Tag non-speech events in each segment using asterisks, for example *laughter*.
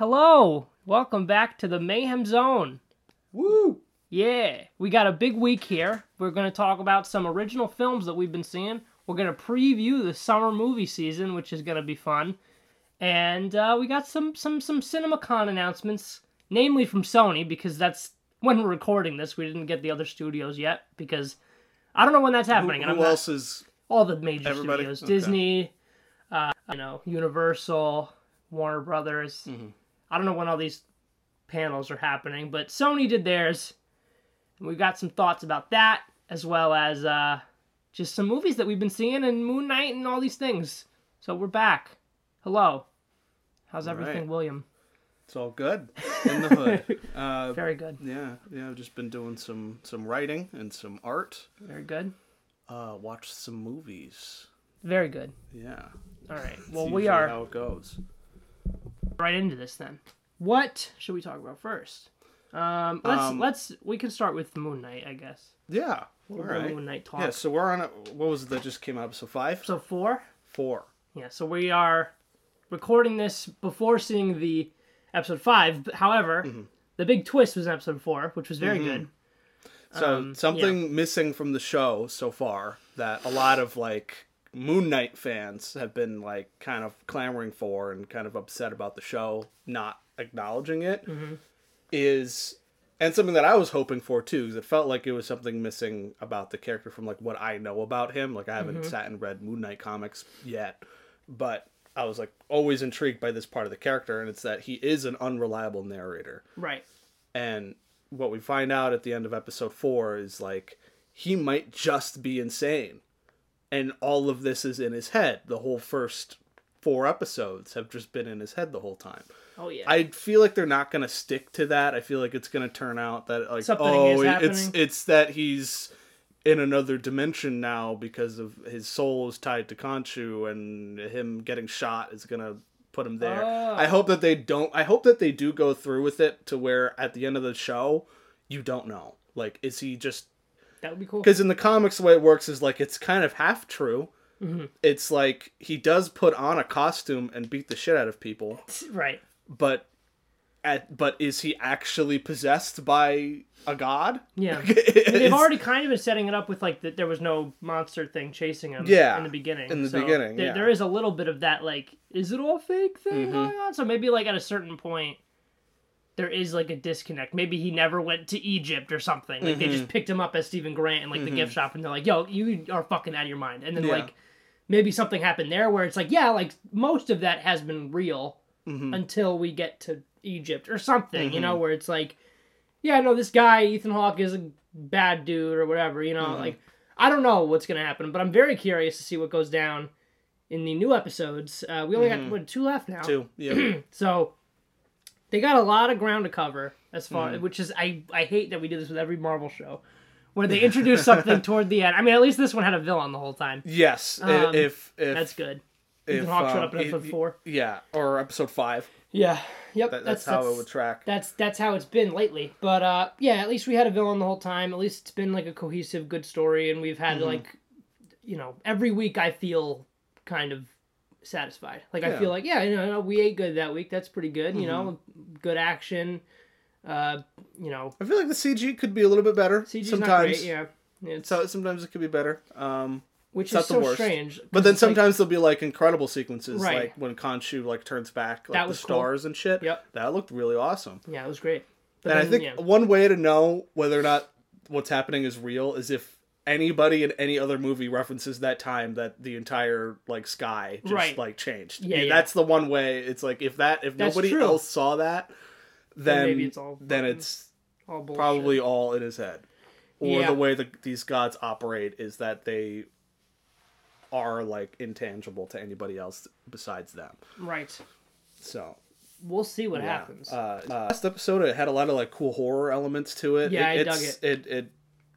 Hello, welcome back to the Mayhem Zone. Woo! Yeah, we got a big week here. We're going to talk about some original films that we've been seeing. We're going to preview the summer movie season, which is going to be fun. And uh, we got some some some CinemaCon announcements, namely from Sony, because that's when we're recording this. We didn't get the other studios yet because I don't know when that's happening. Who, and who not- else is? all the major Everybody? studios Okay. disney uh, you know universal warner brothers Mm-hmm. I don't know when all these panels are happening but sony did theirs and we've got some thoughts about that as well as uh, just some movies that we've been seeing and moon knight and all these things so we're back hello how's everything right. william It's all good in the hood. *laughs* Uh, very good yeah, yeah. I've just been doing some some writing and some art. very good Uh, watched some movies. very good Yeah. all right well we are how it goes. Right into this then. What should we talk about first? Um, let's Um, let's we can start with Moon Knight, I guess. Yeah. All right. Moon Knight talk. Yeah. So we're on. A, what was it that just came out? Episode five. So four. Four. Yeah. So we are recording this before seeing the episode five. However, Mm-hmm. the big twist was in episode four, which was very good. So Um, something missing from the show so far that a lot of like Moon Knight fans have been like kind of clamoring for and kind of upset about the show not acknowledging it is Mm-hmm. and something that I was hoping for too because it felt like it was something missing about the character from like what I know about him like I haven't Mm-hmm. sat and read Moon Knight comics yet but I was like always intrigued by this part of the character and it's that he is an unreliable narrator Right. and what we find out at the end of episode four is like he might just be insane and all of this is in his head the whole first four episodes have just been in his head the whole time Oh yeah. i feel like they're not going to stick to that i feel like it's going to turn out that like Something oh it's it's that he's in another dimension now because of his soul is tied to Khonshu and him getting shot is going to put him there. Oh. I hope that they don't I hope that they do go through with it to where at the end of the show you don't know. Like is he just that would be cool. because in the comics the way it works is like it's kind of half true. Mm-hmm. It's like he does put on a costume and beat the shit out of people, *laughs* Right. but at but is he actually possessed by a god? Yeah. *laughs* They've already kind of been setting it up with like that there was no monster thing chasing him Yeah, in the beginning. in the So beginning, there, yeah. there is a little bit of that like is it all fake thing Mm-hmm. going on? So maybe like at a certain point there is like a disconnect. Maybe he never went to Egypt or something. Like they Mm-hmm. just picked him up as Steven Grant in like the gift shop and they're like, "Yo, you are fucking out of your mind." And then Yeah. like maybe something happened there where it's like, yeah, like most of that has been real Mm-hmm. until we get to Egypt or something, you know, where it's like, yeah, no, this guy Ethan Hawke is a bad dude or whatever, you know, Mm-hmm. like I don't know what's gonna happen, but I'm very curious to see what goes down in the new episodes. Uh, we only got what, two left now, too. Yeah. *clears throat* so they got a lot of ground to cover as far, Mm-hmm. which is I I hate that we do this with every Marvel show. Where they introduce *laughs* something toward the end. I mean, at least this one had a villain the whole time. yes. Um, if if That's good. if, Ethan Hawke showed um, up in episode y- four. Yeah, or episode five. Yeah. Yep. That, that's, how it would track. that's that's how it's been lately. But uh, yeah, at least we had a villain the whole time. At least it's been like a cohesive, good story, and we've had Mm-hmm. like, you know, every week I feel kind of satisfied. Like I Yeah. Mm-hmm. feel like yeah, you know, we ate good that week. That's pretty good. You know, good action. Uh, you know, I feel like the CG could be a little bit better CG's sometimes. great. Yeah. It's, So sometimes it could be better. Um, which is the so worst. strange. but then it's like- sometimes there'll be like incredible sequences, Right. like when Khonshu like turns back like That the was cool. stars and shit. Yep. That looked really awesome. yeah, it was great. But and I think yeah. one way to know whether or not what's happening is real is if anybody in any other movie references that time that the entire like sky just Right. like changed. Yeah, yeah. That's the one way. It's like if that if That's nobody true. else saw that, then maybe it's all then it's all probably all in his head. Or Yeah. the way that these gods operate is that they are like intangible to anybody else besides them. right. So We'll see what yeah. happens. Uh, uh, last episode it had a lot of like cool horror elements to it. Yeah, I dug it's, it. It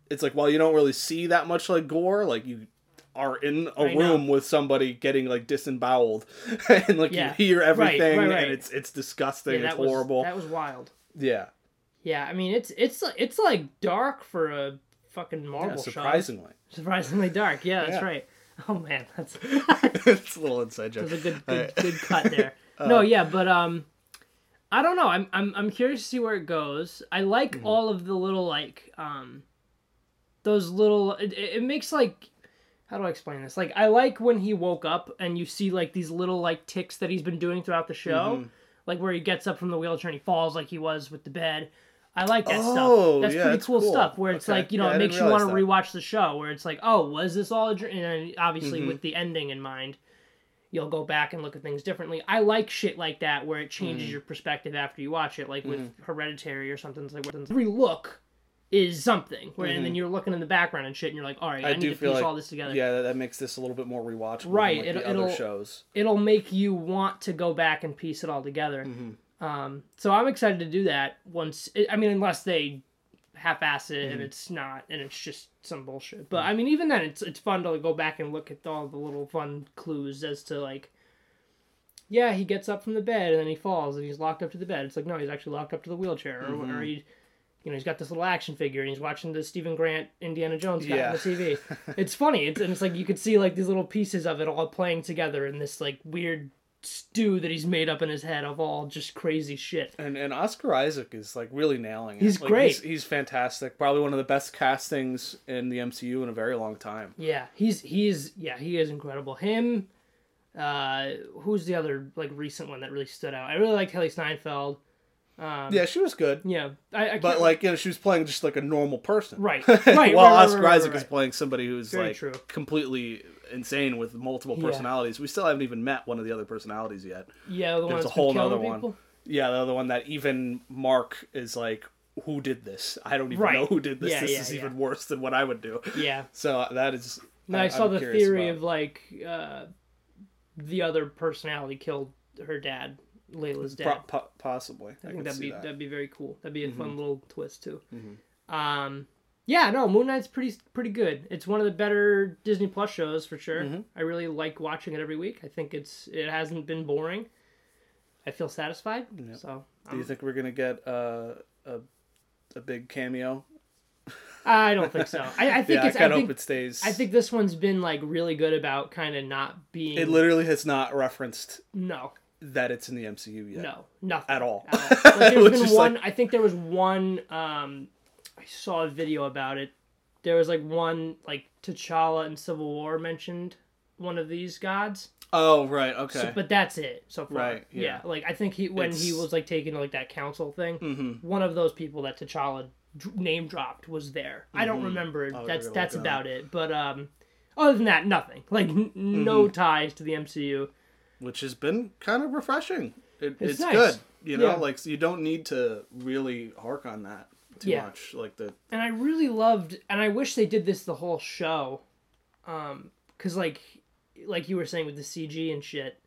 it's like while you don't really see that much like gore, like you are in a I know. room with somebody getting like disemboweled, *laughs* and like Yeah. you hear everything, right, right. and it's it's disgusting. yeah, it's was horrible. that was wild. Yeah, Yeah, I mean it's it's it's like dark for a fucking Marvel yeah, surprisingly. Surprisingly dark. Yeah, that's right. *laughs* Oh man, that's *laughs* it's a little inside joke. that's a good Uh, good, good cut there. no, yeah, but um, I don't know. I'm I'm I'm curious to see where it goes. I like Mm-hmm. all of the little like um those little it, it makes like how do I explain this? Like I like when he woke up and you see like these little like ticks that he's been doing throughout the show. Mm-hmm. Like where he gets up from the wheelchair and he falls like he was with the bed. I like that Oh, stuff. That's yeah, pretty that's cool, cool. stuff. Where it's Okay. like you know Yeah, it makes you want to rewatch the show. Where it's like, oh, was this all a dream? And obviously Mhm. with the ending in mind, you'll go back and look at things differently. I like shit like that where it changes Mm-hmm. your perspective after you watch it, like with Hereditary or something. It's like every look is something. Where and then you're looking in the background and shit, and you're like, all right, I, Mm-hmm. I need do to feel piece like all this together. yeah, that, that makes this a little bit more rewatchable. Right, like, it, it'll, shows. It'll make you want to go back and piece it all together. Mm-hmm. Um, so I'm excited to do that once. I mean, unless they half-ass it Mm-hmm. and it's not, and it's just some bullshit. But I mean, even then, it's it's fun to go back and look at all the little fun clues as to like, yeah, he gets up from the bed and then he falls and he's locked up to the bed. It's like no, he's actually locked up to the wheelchair, or, Mm-hmm. or he. You know, he's got this little action figure, and he's watching the Steven Grant Indiana Jones guy Yeah. on the TV. *laughs* It's funny, it's, and it's like you could see like these little pieces of it all playing together in this like weird stew that he's made up in his head of all just crazy shit. And and Oscar Isaac is like really nailing it. He's Like, great. He's, he's fantastic. Probably one of the best castings in the MCU in a very long time. Yeah, he's he's yeah he is incredible. Him, uh, who's the other like recent one that really stood out? I really liked Hailee Steinfeld. Um, Yeah, she was good. yeah, I, I But like you know, she was playing just like a normal person. Right, *laughs* right, right, While right, Oscar right, right, Isaac right. is playing somebody who's Very like true. completely insane with multiple Yeah. personalities. We still haven't even met one of the other personalities yet. yeah, the There's a whole nother one. people. Yeah, the other one that even Mark is like, who did this? I don't even Right. know who did this. Yeah, this yeah, is yeah. even worse than what I would do. Yeah, *laughs* So that is. and I, saw I'm the theory about. of like uh, the other personality killed her dad, Layla's dad. Po- po- possibly. I, I think that'd be that. Mm-hmm. that'd be very cool. That'd be a fun little twist too. Um, yeah, no, Moon Knight's pretty pretty good. It's one of the better Disney Plus shows for sure. Mm-hmm. I really like watching it every week. I think it's it hasn't been boring. I feel satisfied. So Do you think we're gonna get uh, a a big cameo? I don't think so. I, I *laughs* think Yeah, I it's. I, of think hope it stays. I think this one's been like really good about kind of not being. it literally has not referenced no, that it's in the MCU yet. no, nothing At all. Like, *laughs* there's been one. like- I think there was one. Um, I saw a video about it. There was like one like T'Challa in Civil War mentioned one of these gods, Oh right, okay. so, but that's it so far. Right, yeah. Yeah. Like I think he when he was like taking like that council thing, mm-hmm. one of those people that T'Challa d- name dropped was there. I don't remember. Oh, that's that's about it. But um, other than that, nothing. Like n- no Mm-hmm. ties to the MCU. Which has been kind of refreshing. It, It's it's nice. good. You know, Yeah. like you don't need to really hark on that too Yeah. much. Like the and I really loved, and I wish they did this the whole show, um, cause like, like you were saying with the CG and shit,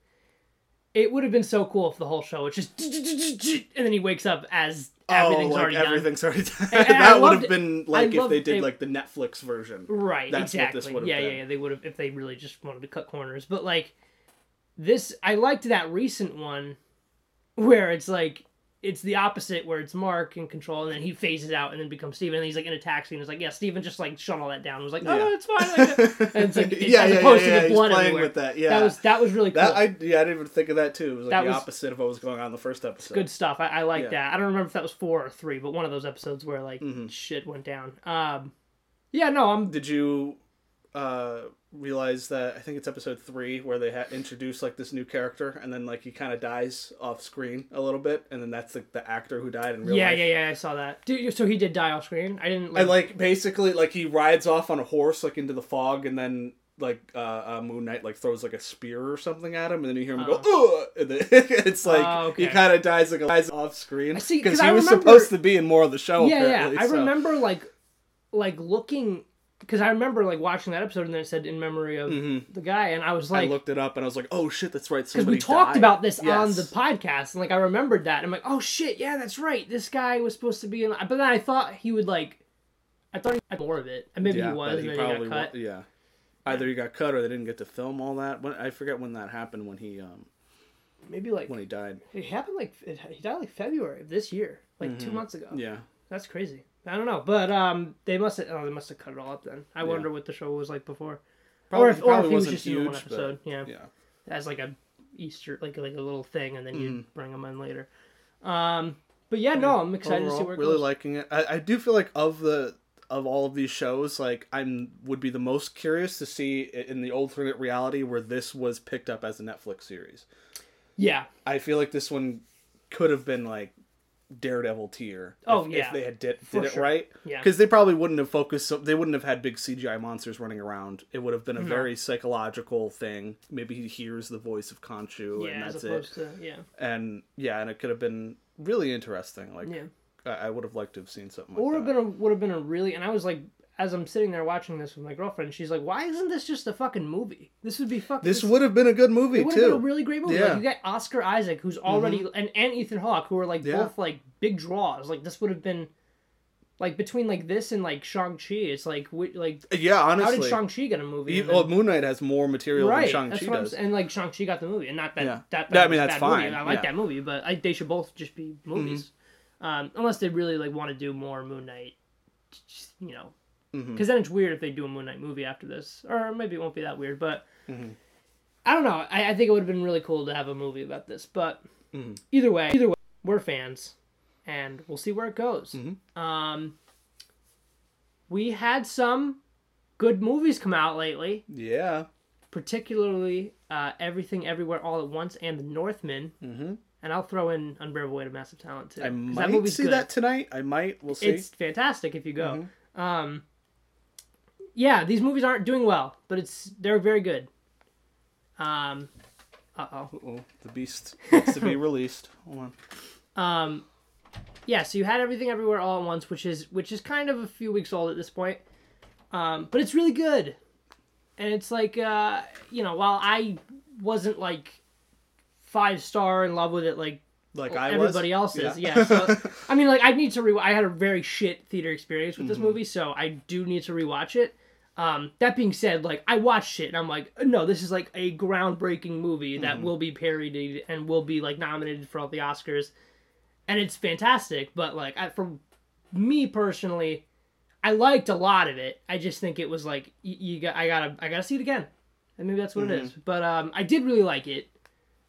it would have been so cool if the whole show was just, *laughs* and then he wakes up as everything's oh, like already done. everything's already done. And- and *laughs* that would have been like if they did it. like the Netflix version. Right, That's what this exactly. yeah, been. yeah, yeah. They would have if they really just wanted to cut corners. But like this, I liked that recent one where it's like it's the opposite, where it's Mark in control, and then he phases out and then becomes Steven, and he's like in a taxi, and it's like, yeah, Steven just like shut all that down. and was like, oh, Yeah. no, it's fine. *laughs* and it's like, yeah, as yeah, opposed yeah, to the He's blood playing everywhere. with that. Yeah, That was that was really cool. that. I yeah, I didn't even think of that too. It was like That the was- opposite of what was going on in the first episode. good stuff. I, I like that. I don't remember if that was four or three, but one of those episodes where like Mhm. shit went down. Um, yeah, no, I'm Did you uh realize that I think it's episode three where they ha- introduce like this new character and then like he kind of dies off screen a little bit and then that's like the actor who died in real yeah, life. yeah, yeah. I saw that. Dude, so he did die off screen. I didn't. And like basically like he rides off on a horse like into the fog and then like uh, uh Moon Knight like throws like a spear or something at him and then you hear him go Ugh! and then *laughs* it's like Oh, okay. he kind of dies like dies off screen I see, because I he was remember- supposed to be in more of the show yeah, yeah. I so- remember like, like looking because I remember like watching that episode and then it said in memory of the guy, and I was Mm-hmm. I like, looked it up and I was like oh shit that's right because we talked died. about this on the podcast, and like I remembered that. I'm like, oh shit, yeah, that's right. This guy was supposed to be in, but then I thought he would like, I thought he had more of it, and maybe yeah, he was, he then he got cut. wa- yeah either he got cut or they didn't get to film all that when I forget when that happened when he um Maybe like when he died it happened like it, he died like February of this year, like two months ago. Mm-hmm. yeah That's crazy. I don't know, but um, they must have. Oh, they must have cut it all up then. I wonder what the show was like before, Probably- or if, or if he was just in one huge, but- episode. Yeah. yeah as like a Easter, like like a little thing, and then you Mm-hmm. bring them in later. Um, but yeah, no, I'm excited to see Overall, where it really goes. liking it. I, I do feel like of the of all of these shows, like I'm would be the most curious to see in the alternate reality where this was picked up as a Netflix series. yeah, I feel like this one could have been like Daredevil tier. Oh, if, yeah. if they had did, did it sure. right. Yeah. because they probably wouldn't have focused. So, they wouldn't have had big CGI monsters running around. It would have been a very psychological thing. Maybe he hears the voice of Khonshu, yeah, and that's it. to yeah, And yeah, and it could have been really interesting. Like yeah. I, I would have liked to have seen something like Or would have been a, would have been a really and I was like as I'm sitting there watching this with my girlfriend, she's like, "Why isn't this just a fucking movie? This would be fucking This would have been a good movie it would have been a too. really great movie. Yeah. Mm-hmm. Like you got Oscar Isaac, who's already and, and Ethan Hawke, who are like Yeah. both like big draws. Like this would have been like between like this and like Shang Chi. It's like wi- like yeah, honestly, how did Shang Chi get a movie? E- well, Moon Knight has more material right, than Shang Chi does. And like Shang Chi got the movie, and not that Yeah. that, Yeah, I mean, that's bad movie. fine, I like that movie, but I, they should both just be movies, um, unless they really like want to do more Moon Knight. You know, because Mhm. then it's weird if they do a Moon Knight movie after this, or maybe it won't be that weird. But Mhm. I don't know. I, I think it would have been really cool to have a movie about this. But Mhm. either way, either way, we're fans, and we'll see where it goes. Mhm. Um, we had some good movies come out lately Yeah. particularly uh, Everything Everywhere All at Once and The Northman. Mm-hmm. And I'll throw in Unbearable Weight of Massive Talent too. I might that see good. that tonight. I might. We'll see. It's fantastic if you go. Mhm. Um, yeah, these movies aren't doing well, but it's they're very good. Um, uh oh. Uh-oh. The Beast needs to be *laughs* released. Hold on. Um, yeah, so you had Everything Everywhere All at Once, which is which is kind of a few weeks old at this point. Um, but it's really good, and it's like uh, you know, while I wasn't like five star in love with it, like Like I was. everybody else is, yeah. so, *laughs* I mean, like I need to re. I had a very shit theater experience with this Mm-hmm. movie, so I do need to rewatch it. Um, that being said, like I watched it and I'm like, no, this is like a groundbreaking movie that Mm-hmm. will be parodied and will be like nominated for all the Oscars, and it's fantastic. But like, I, for me personally, I liked a lot of it. I just think it was like you, you got, I gotta, I gotta see it again, and maybe that's what it Mm-hmm. is. But um, I did really like it.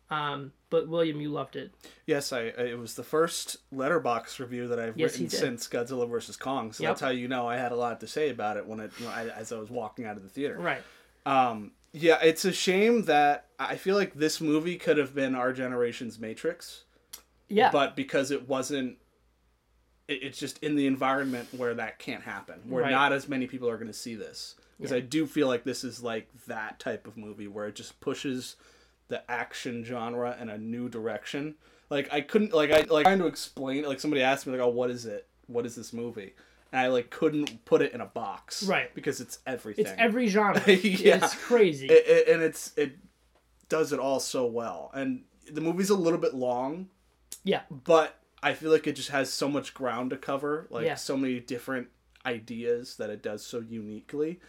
Um, but William, you loved it. Yes, I. It was the first Letterboxd review that I've Yes, written since Godzilla vs Kong. So Yep. that's how you know I had a lot to say about it when it, you know, I, as I was walking out of the theater. Right. Um, yeah, it's a shame that I feel like this movie could have been our generation's Matrix, Yeah. but because it wasn't, it, it's just in the environment where that can't happen, where Right. not as many people are going to see this. Because Yeah. I do feel like this is like that type of movie where it just pushes the action genre in a new direction. Like I couldn't like I like trying to explain like somebody asked me like oh what is it what is this movie and I like couldn't put it in a box Right. because it's everything It's every genre. *laughs* Yeah. It's crazy. it, it, and it's it does it all so well and the movie's a little bit long yeah. but i feel like it just has so much ground to cover like Yeah. so many different ideas that it does so uniquely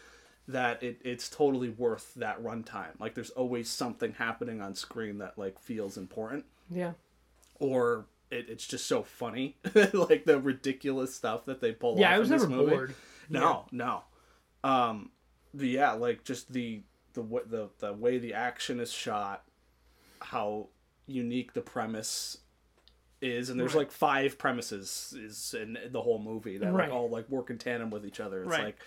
that it, it's totally worth that runtime like there's always something happening on screen that like feels important Yeah. or it, it's just so funny *laughs* like the ridiculous stuff that they pull off. Yeah, off I was never movie. bored. No, no. Um, the yeah, like just the the the the way the action is shot, how unique the premise is, and there's Right. like five premises is in the whole movie that Right. like all like work in tandem with each other. It's Right. like,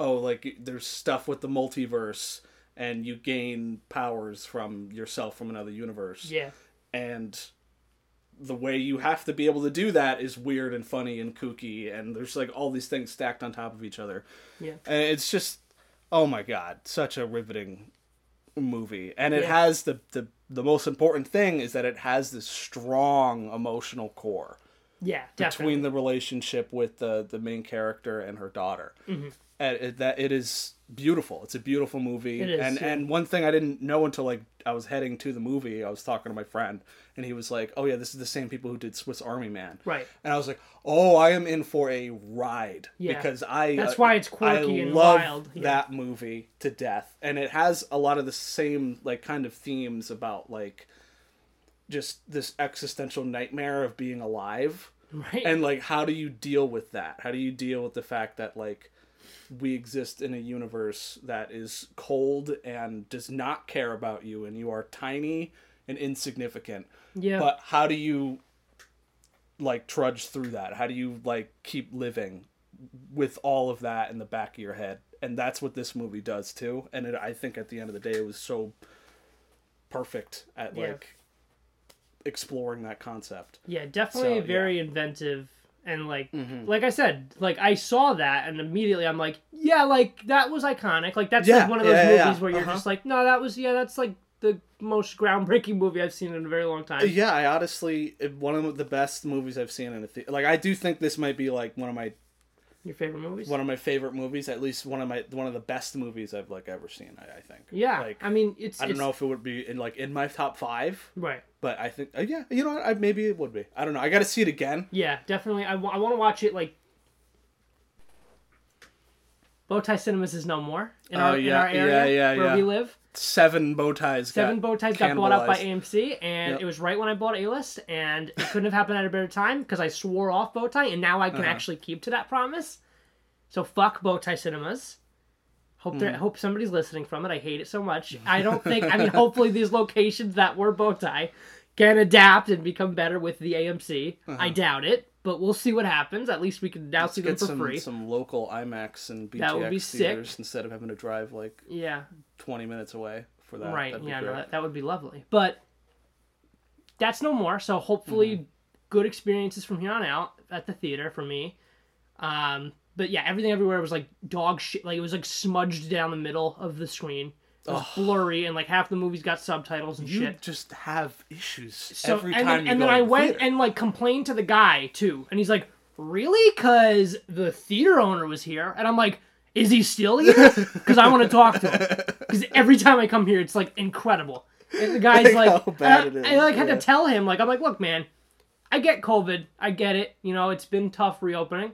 oh, like there's stuff with the multiverse, and you gain powers from yourself from another universe Yeah. and the way you have to be able to do that is weird and funny and kooky and there's like all these things stacked on top of each other Yeah. and it's just oh my god such a riveting movie and it Yeah. has the, the the most important thing is that it has this strong emotional core Yeah. Definitely. between the relationship with the the main character and her daughter Mm-hmm. That it is beautiful it's a beautiful movie It is, and yeah. and one thing i didn't know until like i was heading to the movie i was talking to my friend and he was like oh yeah this is the same people who did swiss army man Right. and i was like oh i am in for a ride Yeah. because i That's uh, why it's quirky I and love wild. Yeah. that movie to death and it has a lot of the same like kind of themes about like just this existential nightmare of being alive Right. and like how do you deal with that how do you deal with the fact that like we exist in a universe that is cold and does not care about you and you are tiny and insignificant yeah. but how do you like trudge through that? How do you like keep living with all of that in the back of your head? And that's what this movie does too. And it, I think at the end of the day, it was so perfect at Yeah. like exploring that concept. Yeah, definitely So, yeah. very inventive and like Mhm. like I said, like I saw that and immediately I'm like, yeah, like that was iconic. Like that's Yeah, like one of those yeah, movies yeah. where you're Uh-huh. just like, no, that was yeah, that's like the most groundbreaking movie I've seen in a very long time. Yeah, I honestly one of the best movies I've seen in a theater. Like I do think this might be like one of my Your favorite movies? one of my favorite movies. At least one of my one of the best movies I've like ever seen. I, I think. yeah, Like I mean, it's I don't it's- know if it would be in like in my top five, right. but I think uh, yeah, you know what? I, maybe it would be. I don't know. I got to see it again. Yeah, definitely. I, want to watch it like. Bowtie Cinemas is no more in Oh, our in yeah, our area yeah, yeah, where we live. Seven bow ties. Seven got bow ties got bought out by. AMC, and Yep. it was right when I bought A List, and it couldn't have happened at a better time because I swore off bow tie, and now I can Uh-huh. actually keep to that promise. So fuck bow tie cinemas. Hope they hope somebody's listening from it. I hate it so much. *laughs* I don't think. I mean, hopefully these locations that were bow tie can adapt and become better with the AMC. I doubt it, but we'll see what happens. At least we can now see them. Get for some free. some local IMAX and BTX That would be sick. theaters instead of having to drive like Yeah. twenty minutes away for that. right yeah no, that, that would be lovely but that's no more so hopefully Mm-hmm. good experiences from here on out at the theater for me um but yeah everything everywhere was like dog shit like it was like smudged down the middle of the screen it was blurry and like half the movies got subtitles and You shit just have issues so every and time then, you and go then to i the went theater. and like complained to the guy too and he's like really because the theater owner was here and i'm like is he still here *laughs* because i want to talk to him because every time I come here, it's like incredible. And the guy's *laughs* Like like, how bad and I, is, I like had yeah. to tell him, like, I'm like, look, man, I get COVID, I get it. You know, it's been tough reopening,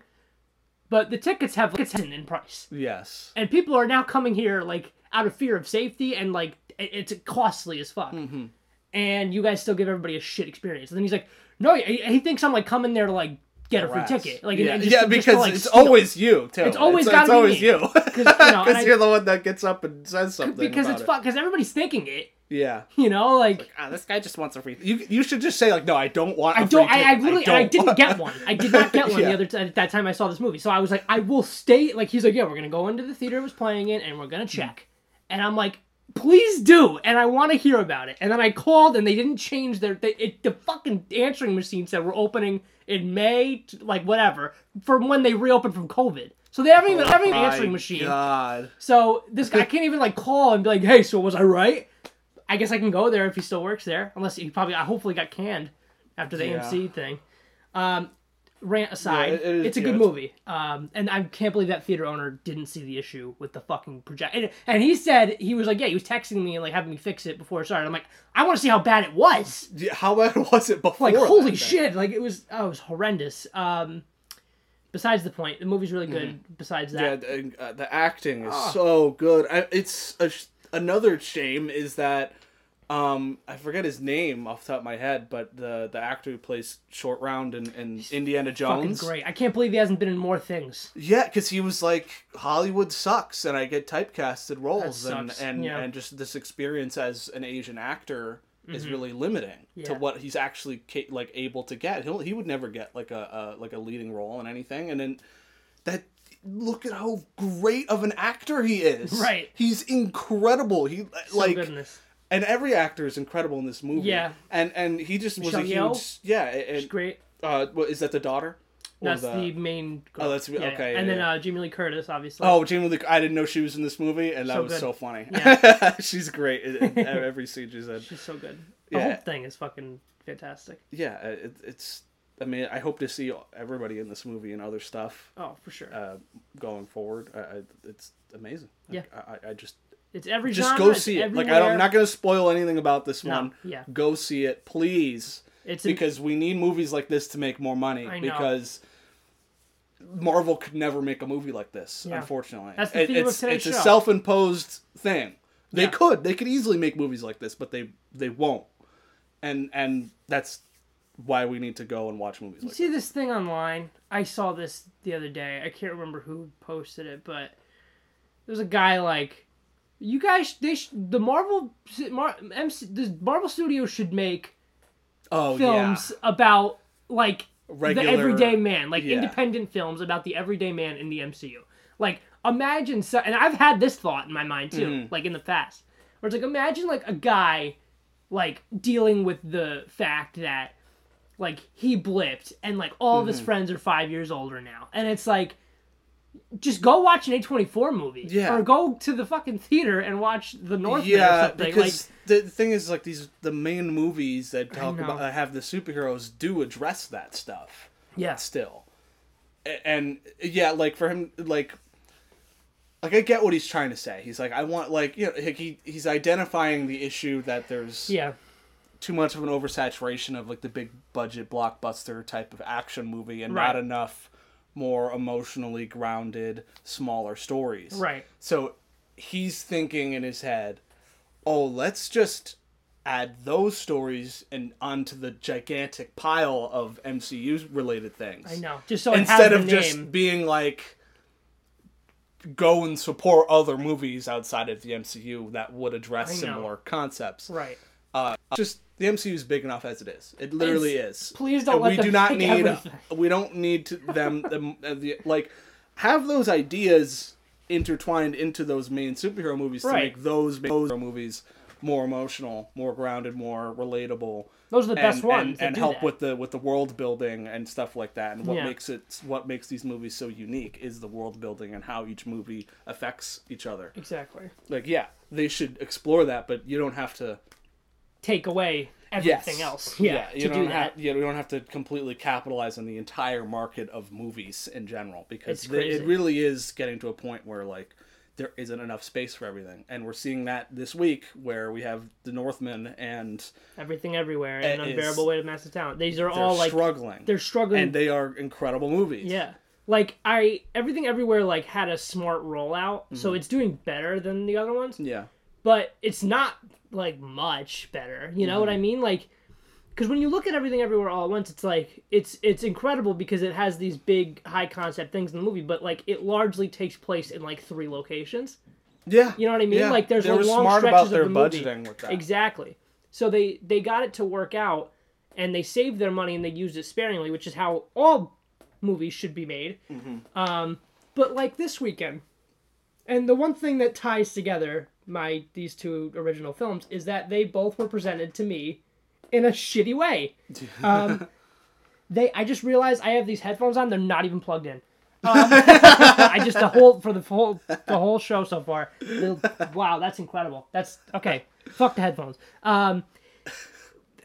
but the tickets have like, tickets in price, yes. and people are now coming here like out of fear of safety, and like it- it's costly as fuck. Mm-hmm. And you guys still give everybody a shit experience. And then he's like, no, he, he thinks I'm like coming there to like get a free Harass. ticket, like yeah, just yeah because to, like, it's steal. always you too. It's always it's, it's be always me. you 'Cause, you know, *laughs* because you're the one that gets up and says something. because it's it. fuck because everybody's thinking it. Yeah. You know, like Ah, this guy just wants a free. You you should just say like, no, I don't want. I I don't. I, I literally. ticket. I didn't want-" get one. *laughs* I did not get one Yeah. the other t- at that time I saw this movie. So I was like, I will stay. Like he's like, yeah, we're gonna go into the theater it was playing in, and we're gonna check. And I'm like, please do. And I want to hear about it. And then I called, and they didn't change their. They, it, the fucking answering machine said we're opening in May, t- like whatever, from when they reopened from COVID. So they haven't even, haven't even My answering machine. God. So this guy can't even like call and be like, "Hey, so was I right?" I guess I can go there if he still works there, unless he probably, I hopefully got canned after the Yeah. AMC thing. Um, rant aside, it- it is- it's a yeah, good it's- movie. Um, and I can't believe that theater owner didn't see the issue with the fucking project. And, and he said he was like, "Yeah, he was texting me and like having me fix it before it started." I'm like, "I want to see how bad it was." Yeah, How bad *laughs* was it before? Like, holy shit! Like it was, oh, it was horrendous. Um, besides the point, the movie's really good. Besides that, Yeah, the, uh, the acting is Ah. so good. I, it's a, sh- another shame is that um I forget his name off the top of my head, but the the actor who plays Short Round in, in Indiana fucking Jones. great. I can't believe he hasn't been in more things. Yeah, because he was like Hollywood sucks, and I get typecasted roles, and and yeah. and just this experience as an Asian actor is really limiting to Mm-hmm. What he's actually ca- like able to get. He'll he would never get like a, a like a leading role in anything, and then that look at how great of an actor he is. Right. he's incredible. He like goodness. And every actor is incredible in this movie. Yeah. and and he just was a huge Yeoh? yeah. And, great. uh, what is that the daughter? Or That's the, main. Girl. Oh, that's- Yeah, yeah. okay, And yeah, then yeah. uh, Jamie Lee Curtis, obviously. Oh, Jamie Lee! I didn't know she was in this movie, and that So was good. so funny. Yeah. *laughs* she's great *laughs* every scene she's in. she's so good. The whole thing is fucking fantastic. Yeah, it, it's. I mean, I hope to see everybody in this movie and other stuff Oh, for sure. uh, going forward. I, I, it's amazing. Like, I, I just it's every just genre. go see it. Like I everywhere. don't, I'm not going to spoil anything about this No, one. yeah. Go see it, please, It's an, because we need movies like this to make more money. I know. Because Marvel could never make a movie like this, Yeah. unfortunately. That's the It- theme of it's today's it's a self-imposed thing. They Yeah. could, they could easily make movies like this, but they they won't. And and that's why we need to go and watch movies You like see this thing online? I saw this the other day. I can't remember who posted it, but there's a guy like, you guys, they sh- the Marvel, Mar- MC, the Marvel Studios should make Oh films about like regular the everyday man, like Yeah. independent films about the everyday man in the MCU. Like imagine, so, and I've had this thought in my mind too, Mm-hmm. like in the past, where it's like imagine like a guy like dealing with the fact that like he blipped and like all of his Mm-hmm. friends are five years older now, and it's like. Just go watch an A24 movie. Yeah. Or go to the fucking theater and watch The Northman or Yeah, something. because the the thing is, like these the main movies that talk about uh, have the superheroes do address that stuff. yeah. still and yeah like for him like like i get what he's trying to say he's like i want like you know like, he he's identifying the issue that there's Yeah. too much of an oversaturation of like the big budget blockbuster type of action movie and Right. not enough more emotionally grounded smaller stories Right. so he's thinking in his head, "Oh, let's just add those stories and onto the gigantic pile of MCU related things." I know. Just so Instead of just being like go and support other movies outside of the MCU that would address similar concepts. Right. Uh, just the MCU is big enough as it is. It literally is. Please don't And we do not need. everything. We don't need to, them. *laughs* them uh, the, like have those ideas intertwined into those main superhero movies to make those superhero movies more emotional, more grounded, more relatable. Those are the best ones. and, and help that. with the with the world building and stuff like that. And what Yeah. makes it what makes these movies so unique is the world building and how each movie affects each other. exactly. Like yeah, they should explore that, but you don't have to Take away everything else. Yeah, you to don't do have, that. Yeah, we don't have to completely capitalize on the entire market of movies in general because the- it really is getting to a point where like there isn't enough space for everything, and we're seeing that this week where we have the Northman and Everything everywhere and It an is- unbearable weight of massive talent. These are all like struggling, they're struggling. and they are incredible movies. yeah, like I everything everywhere like had a smart rollout, Mm-hmm. so it's doing better than the other ones. yeah, but it's not like much better. You know what Mm-hmm. I mean? Like, because when you look at everything everywhere all at once, it's like it's it's incredible because it has these big high concept things in the movie, but like it largely takes place in like three locations. yeah. You know what I mean? Yeah, Like there's they like long smart stretches about their of the movie. with that. Exactly. So they they got it to work out, and they saved their money and they used it sparingly, which is how all movies should be made. Mm-hmm. Um, but like this weekend, and the one thing that ties together my these two original films is that they both were presented to me in a shitty way. *laughs* Um, they I just realized I have these headphones on; they're not even plugged in. *laughs* Um, I just the whole for the whole the whole show so far. wow, that's incredible. That's okay. Fuck the headphones. Um,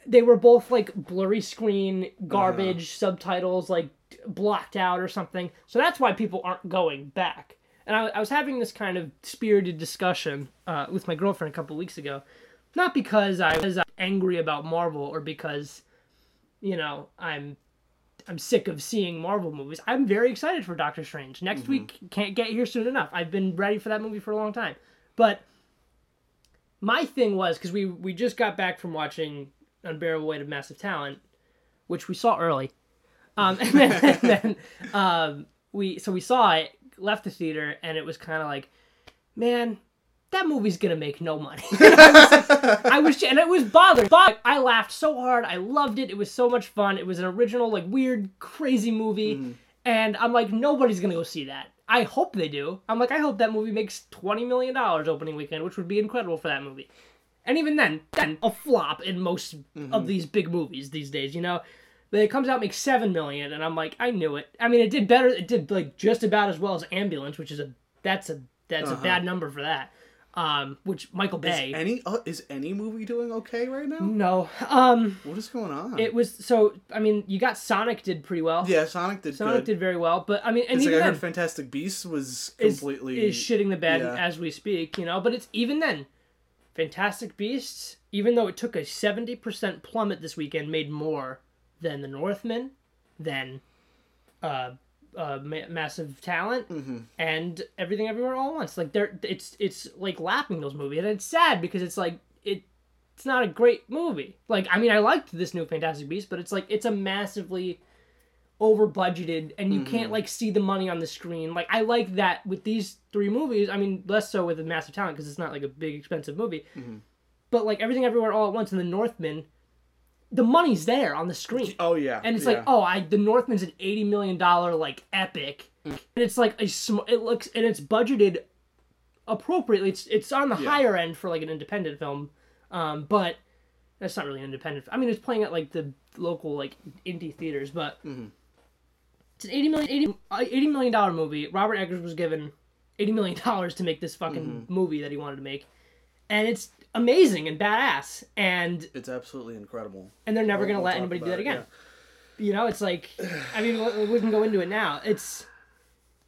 they were both like blurry screen, garbage subtitles, like blocked out or something. So that's why people aren't going back. And I, I was having this kind of spirited discussion uh, with my girlfriend a couple weeks ago, not because I was angry about Marvel or because, you know, I'm I'm sick of seeing Marvel movies. I'm very excited for Doctor Strange. Next week can't get here soon enough. I've been ready for that movie for a long time. But my thing was because we we just got back from watching Unbearable Weight of Massive Talent, which we saw early, um, *laughs* and then, and then um, we so we saw it, left the theater, and it was kind of like, man, that movie's gonna make no money. *laughs* I was, and it was bothered. But I laughed so hard. I loved it. It was so much fun. It was an original, like weird, crazy movie. Mm-hmm. And I'm like, nobody's gonna go see that. I hope they do. I'm like, I hope that movie makes twenty million dollars opening weekend, which would be incredible for that movie. And even then, then a flop in most mm-hmm. of these big movies these days. You know, but it comes out makes seven million, and I'm like, I knew it. I mean, it did better. It did like just about as well as Ambulance, which is a that's a that's a bad number for that. Um, which Michael Bay. Any uh, is any movie doing okay right now? no. Um, What is going on? it was so. I mean, you got Sonic did pretty well. yeah, Sonic did Sonic good. did very well, but I mean, and It's like even I then, heard Fantastic Beasts was is, completely is shitting the bed yeah. as we speak, you know. But it's even then, Fantastic Beasts, even though it took a seventy percent plummet this weekend, made more than the Northman, than uh, uh, ma- massive talent, Mm-hmm. and everything everywhere all at once. Like they're it's it's like lapping those movies, and it's sad because it's like it. It's not a great movie. Like, I mean, I liked this new Fantastic Beast, but it's like it's a massively over budgeted and you Mm-hmm. can't like see the money on the screen. Like I like that with these three movies. I mean, less so with the Massive Talent because it's not like a big expensive movie. Mm-hmm. But like everything everywhere all at once in the Northman, the money's there on the screen. Oh yeah. and it's yeah. like, oh, I the Northman's an eighty million dollar like epic, Mm. and it's like a sm- it looks and it's budgeted appropriately. It's it's on the higher end for like an independent film, um, but that's not really an independent. I mean, it's playing at like the local like indie theaters, but Mm-hmm. it's an 80 million 80, uh, 80 million dollar movie. Robert Eggers was given eighty million dollars to make this fucking Mm-hmm. movie that he wanted to make, and it's amazing and badass, and it's absolutely incredible. and they're never gonna we'll let anybody do that it, again. You know, it's like, *sighs* I mean, we- we can go into it now. It's,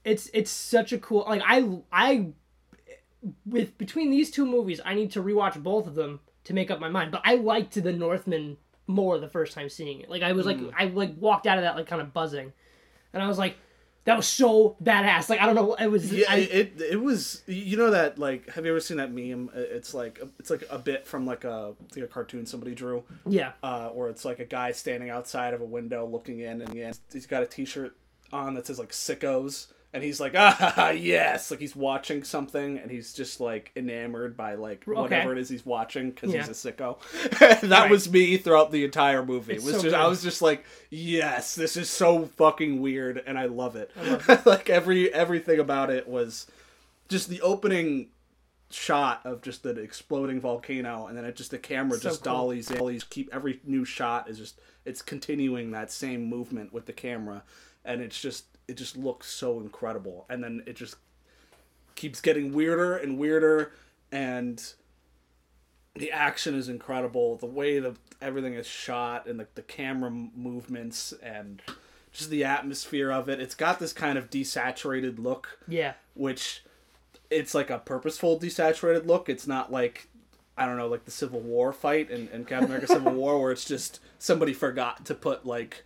it's, it's such a cool. Like I, I, with between these two movies, I need to rewatch both of them to make up my mind. But I liked The Northman more the first time seeing it. Like I was like, Mm. I like walked out of that like kind of buzzing, and I was like, that was so badass. Like I don't know, it was. Yeah, I, it it was. You know that like, have you ever seen that meme? It's like it's like a bit from like a like a cartoon somebody drew, yeah, uh, or it's like a guy standing outside of a window looking in, and he's got a T-shirt on that says like "sickos," and he's like, *laughs* ah, yes, like he's watching something, and he's just like enamored by like whatever it is he's watching because Yeah. he's a sicko. *laughs* that Right. was me throughout the entire movie. It's it was so just I was just like, yes, this is so fucking weird, and I love it. love *laughs* like every everything about it was just the opening shot of just the exploding volcano and then it just the camera So just cool. dollies dollies keep every new shot is just it's continuing that same movement with the camera and it's just it just looks so incredible. And then it just keeps getting weirder and weirder and the action is incredible. The way that everything is shot and the, the camera movements and just the atmosphere of it it's got this kind of desaturated look yeah, which it's like a purposeful desaturated look. It's not like I don't know, like the Civil War fight and, in Captain America Civil *laughs* War where it's just somebody forgot to put like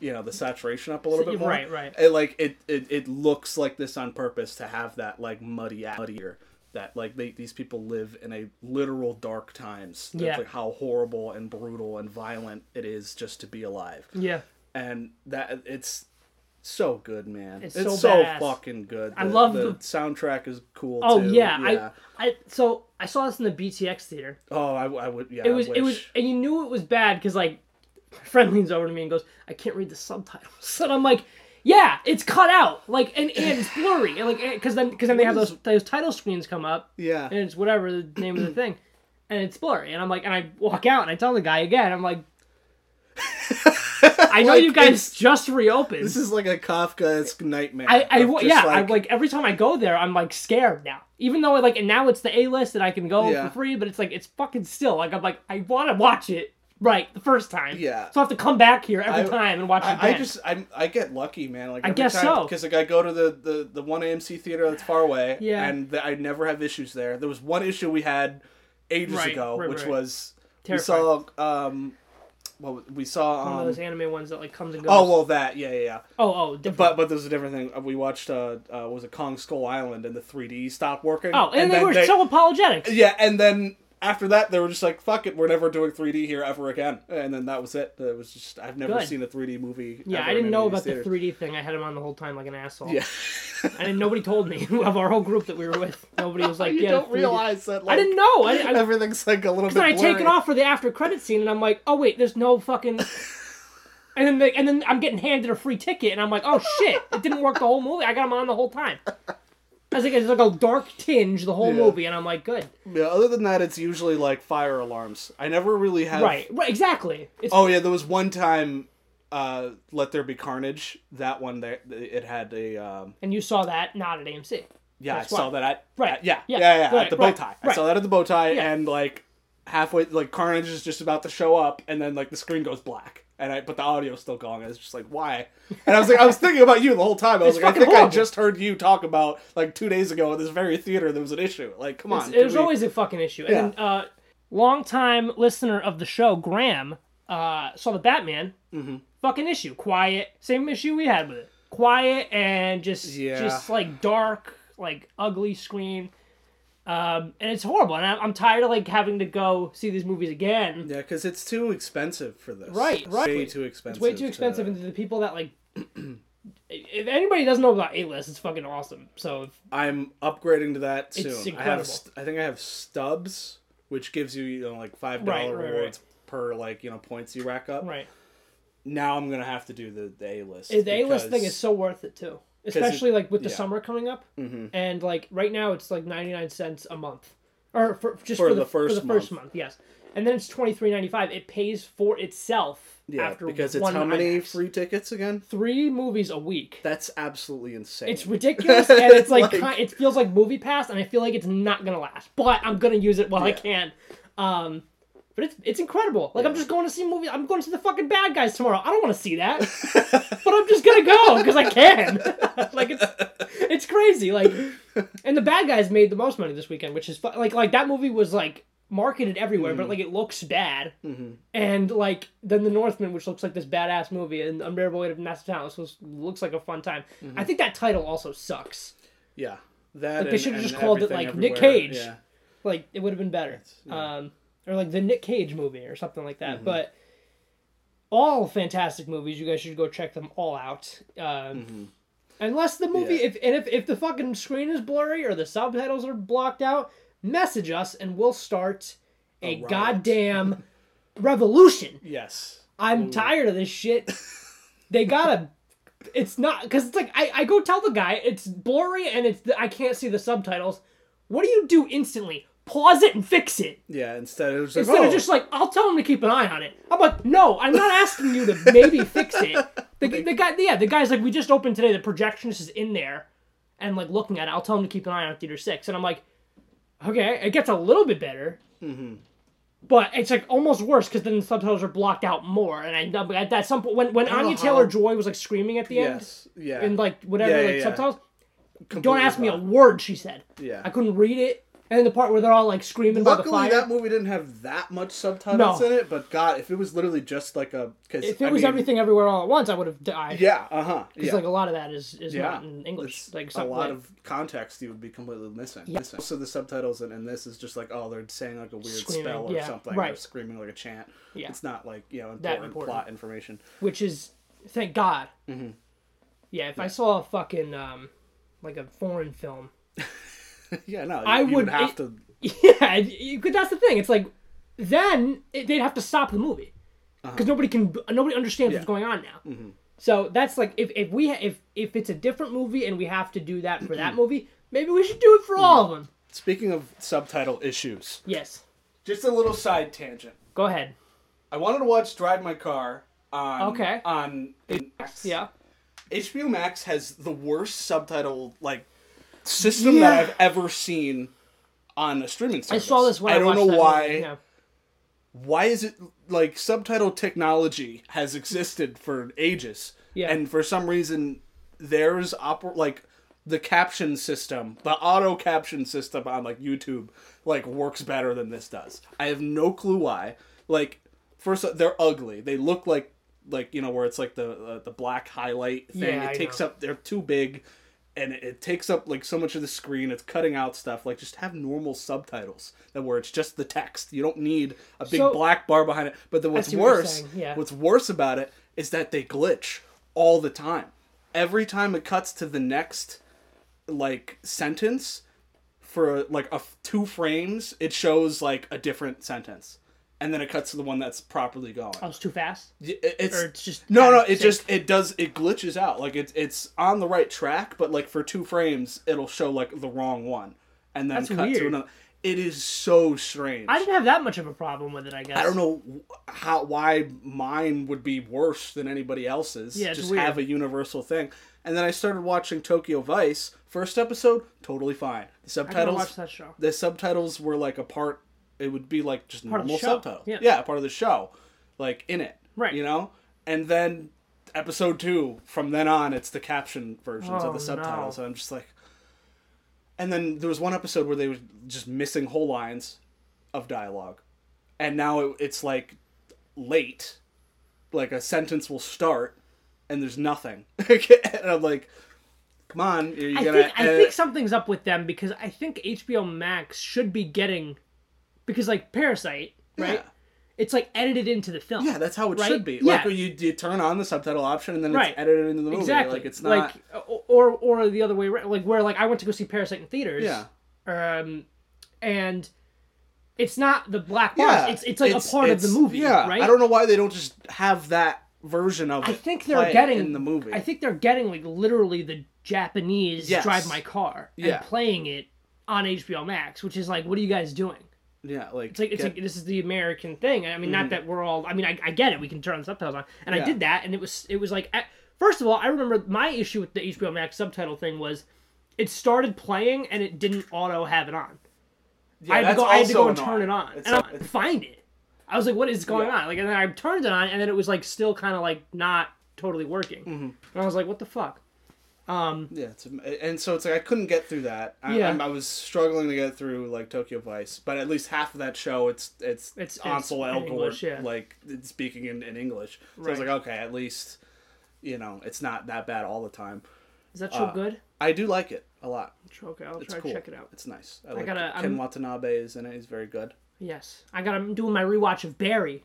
you know the saturation up a little bit more. Right, right. It like it, it it looks like this on purpose to have that like muddy muddier that like they, these people live in a literal dark times. That's, Yeah. like how horrible and brutal and violent it is just to be alive yeah. and that it's so good, man. It's It's, so so, fucking good. I love the, the- soundtrack is cool. Oh too. yeah, I, I so I saw this in the BTX theater. oh, I, I would. Yeah, it was it was and you knew it was bad because like my friend leans over to me and goes i can't read the subtitles. *laughs* And i'm like yeah it's cut out. Like and, and it's blurry. And like because then because then they have those those title screens come up. Yeah. and it's whatever the name of the *clears throat* thing. And it's blurry. And i'm like and i walk out and i tell the guy again. I'm like i know Like, you guys just reopened. This is like a Kafkaesque nightmare. I, I of wa- just yeah, like, I like every time I go there, I'm like scared now. Even though I, like and now it's the A list and I can go Yeah. for free, but it's like it's fucking still like I'm like I want to watch it right the first time. Yeah. So I have to come back here every I- time and watch it I, again. I just I, I get lucky, man. Like I guess time, so. because like I go to the, the the one AMC theater that's far away, Yeah. and the, I never have issues there. There was one issue we had ages Right, ago, right, which right. was Terrifying. we saw um, well we saw one um, of those anime ones that like comes and goes. oh well that yeah yeah yeah. oh oh different. But but there's a different thing. We watched uh, uh was it Kong Skull Island and the 3D stopped working. oh, and, they then were so apologetic. yeah, and then after that they were just like fuck it, we're never doing 3D here ever again. And then that was it. It was just I've never Good. seen a 3D movie. Yeah, I didn't know about the 3D thing. I had him on the whole time like an asshole. Yeah. *laughs* I didn't. Nobody told me *laughs* of our whole group that we were with. Nobody was *laughs* like, you yeah. don't 3D. realize that like I didn't know. I, I, everything's like a little bit then I take it off for the after credit scene, and I'm like, oh wait, there's no fucking. And then, they, and then I'm getting handed a free ticket, and I'm like, oh shit, it didn't work the whole movie. I got him on the whole time. I like, it's like a dark tinge the whole Yeah. movie, and I'm like, good, Yeah, other than that it's usually like fire alarms. I never really have right, right, exactly. It's Oh yeah, there was one time uh Let There Be Carnage. That one there it had a um and you saw that not at AMC. Yeah, That's I saw why. that at Right, at- yeah, yeah, yeah, yeah, right, at the bow right, tie. I right. saw that at the bow tie, Yeah. and like halfway, like Carnage is just about to show up, and then like the screen goes black, and I but the audio's still going. And it's just like why? And I was like, I was thinking about you the whole time. I was It's like, I think I just heard you talk about like two days ago at this very theater there was an issue. Like, come on, it was we- always a fucking issue. Yeah. And uh, longtime listener of the show, Graham, uh, saw the Batman. Mm-hmm. Fucking issue, quiet. Same issue we had with it. Quiet and just, Yeah. just like dark, like ugly screen. Um, and it's horrible. And I'm, I'm tired of like having to go see these movies again. Yeah, because it's too expensive for this. Right, It's right. Way too expensive. It's way too expensive, to- and the people that like. *clears throat* if anybody doesn't know about A list, it's fucking awesome. So if, I'm upgrading to that soon. It's I have, st- I think I have Stubs, which gives you, you know, like five dollar Right, right, rewards per like you know points you rack up. Right. Now I'm gonna have to do the the A list. The A list thing is so worth it too, especially like with the yeah. summer coming up, hmm and like right now it's like ninety nine cents a month, or for just For for, the the, first for the first month. month. yes, and then it's twenty three ninety five. It pays for itself Yeah, after because it's one how many IMAX. free tickets again? three movies a week. That's absolutely insane. It's ridiculous, and *laughs* it's like, Like- ki- it feels like Movie Pass, and I feel like it's not gonna last. But I'm gonna use it while I can. Um, but it's it's incredible. Like I'm just going to see movie. I'm going to see the fucking bad guys tomorrow. I don't want to see that, *laughs* but I'm just gonna go because I can. *laughs* like it's it's crazy. Like, and the bad guys made the most money this weekend, which is fu- like like that movie was like marketed everywhere, but like it looks bad. Mhm. And like then the Northman, which looks like this badass movie, and Unbearable Weight of Massive Talent, was looks like a fun time. Mm-hmm. I think that title also sucks. Yeah, that Like, they should've just called it, like, Nick. Cage. Yeah, Like it would have been better, yeah. um, or like the Nick Cage movie or something like Mm-hmm. that. But all fantastic movies. You guys should go check them all out. Um, Mm-hmm. Unless the movie, Yeah. if and if if the fucking screen is blurry or the subtitles are blocked out, message us and we'll start a, A goddamn *laughs* revolution. yes. I'm tired of this shit. They gotta. It's not because it's like I, I go tell the guy it's blurry and it's I can't see the subtitles. What do you do instantly? Pause it and fix it Yeah, instead it was like, instead oh, of just like I'll tell him to keep an eye on it. I'm like, no, I'm not asking you to maybe fix it. *laughs* The, the guy, yeah, the guy's like, we just opened today. The projectionist is in there, and like looking at it. I'll tell him to keep an eye on theater six, and I'm like, okay, it gets a little bit better. Mm-hmm. But it's like almost worse because then the subtitles are blocked out more, and I at that some point when when Anya Taylor Joy was like screaming at the end, yes, yeah, and like whatever Yeah, yeah, like yeah. subtitles, don't Completely ask me a word she said. Yeah. I couldn't read it, and then the part where they're all like screaming by the Luckily, fire. that movie didn't have that much subtitles No. in it. But God, if it was literally just like a, because if it was everything everywhere all at once, I would have died. yeah, uh huh, Because yeah. like a lot of that is is Yeah. not in English. It's like a some, lot like, of context you would be completely missing. Yeah. missing. So the subtitles in, in this is just like, oh, they're saying like a weird Screaming, spell or yeah, something, or right. screaming like a chant. Yeah. It's not like you know important, important. plot information. which is thank God. Mhm. Yeah, if I saw a fucking um like a foreign film, *laughs* *laughs* yeah, no, I you, you would- have it- to. *laughs* yeah, you. That's the thing. It's like then it, they'd have to stop the movie because nobody can nobody understands what's Uh-huh. Going on now. Mhm. So that's like if, if we ha- if if it's a different movie and we have to do that for that *clears throat* movie, maybe we should do it for all of them. Speaking of subtitle issues, Yes, just a little side tangent. go ahead. I wanted to watch Drive My Car on Okay. on Max. Yeah, HBO Max has the worst subtitle like system Yeah. that I've ever seen on a streaming I saw this when I, I don't know that why. yeah. Why is it like subtitle technology has existed for ages, Yeah. and for some reason there's oper- like the caption system, the auto caption system on like YouTube, like works better than this does. I have no clue why. Like, first they're ugly. They look like like you know where it's like the uh, the black highlight thing. Yeah, I it takes know. up. They're too big. And it, it takes up like so much of the screen. It's cutting out stuff. Like just have normal subtitles that where it's just the text. You don't need a big So- black bar behind it. But then what's see what worse, yeah. what's worse about it is that they glitch all the time. Every time it cuts to the next like sentence for like a two frames, it shows like a different sentence, and then it cuts to the one that's properly going. Oh, I was too fast. It- It's, Or it's just no, no. It just it does it glitches out. Like it's it's on the right track, but like for two frames, it'll show like the wrong one, and then That's cut to weird. another. It is so strange. I didn't have that much of a problem with it. I guess I don't know how why mine would be worse than anybody else's. Yeah, it's just weird. have a universal thing. And then I started watching Tokyo Vice. First episode, totally fine. The I subtitles, watch that show. the subtitles were like a part. It would be like just Part normal show, subtitles. yeah. part of the show, like in it. Right. You know, and then episode two. From then on, it's the caption versions Oh, of the oh, subtitles. no. And I'm just like. And then there was one episode where they were just missing whole lines of dialogue, and now it, it's like late, like a sentence will start, and there's nothing, *laughs* and I'm like, come on, I gonna? think I think something's up with them because I think HBO Max should be getting because like Parasite, right? Yeah. It's like edited into the film. Yeah, that's how it Right? should be. Yeah. Like when you, you turn on the subtitle option and then Right. it's edited into the movie. exactly. Like it's not. like or or the other way around. Like where like I went to go see Parasite in theaters. yeah. Um, and It's not the black bars. Yeah, it's it's like a part of the movie, Yeah, right? I don't know why they don't just have that version of. it. I think they're getting in the movie. I think they're getting like literally the Japanese Yes. Drive My Car Yeah. and playing it on HBO Max, which is like, what are you guys doing? Yeah, like It's like it's get- Mm-hmm. like this is the American thing. I mean, not that we're all. I mean, I, I get it. We can turn the subtitles on, and I did that, and it was it was like first of all, I remember my issue with the HBO Max subtitle thing was it started playing and it didn't auto have it on. yeah, I had to go. I had to go and turn it on, It's and I a- couldn't find it. I was like, "What is going Yeah. on?" Like, and then I turned it on, and then it was like still kind of like not totally working. Mm-hmm. And I was like, "What the fuck?" Um, Yeah, it's, and so it's like I couldn't get through that. I, Yeah. I'm- I was struggling to get through like Tokyo Vice, but at least half of that show, it's it's It's- Ansel it's Elgort English, yeah. like speaking in, in English. So I was like, okay, at least you know it's not that bad all the time. is that show Uh, good? I do like it a lot. Okay, I'll It's try cool. to check it out. It's nice. I like gotta- Ken I'm- Watanabe is in it. He's very good. Yes, I got. I'm doing my rewatch of Barry.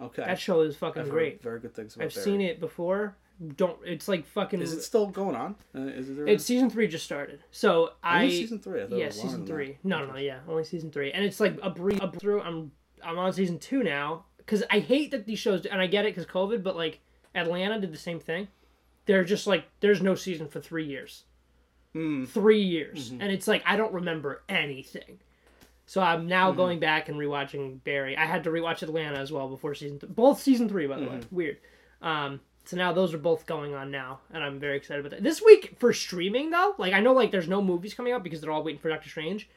Okay, That show is fucking I've great. very good things about. I've seen it before. Don't. It's like fucking. Is it still going on? Uh, is it? It's season three just started. So I. Only season three. I thought it yeah, was season three. No, no, no. Yeah, only season three, and it's like a brief a through. I'm I'm on season two now because I hate that these shows, and I get it because COVID, but like Atlanta did the same thing. They're just like there's no season for three years. Mm. Three years, Mm-hmm. and it's like I don't remember anything. So I'm now Mm-hmm. going back and rewatching Barry. I had to rewatch Atlanta as well before season th- both season three by the way. Mm-hmm. Weird. Um, so now those are both going on now, and I'm very excited about that. This week for streaming though, like I know like there's no movies coming out because they're all waiting for Doctor Strange.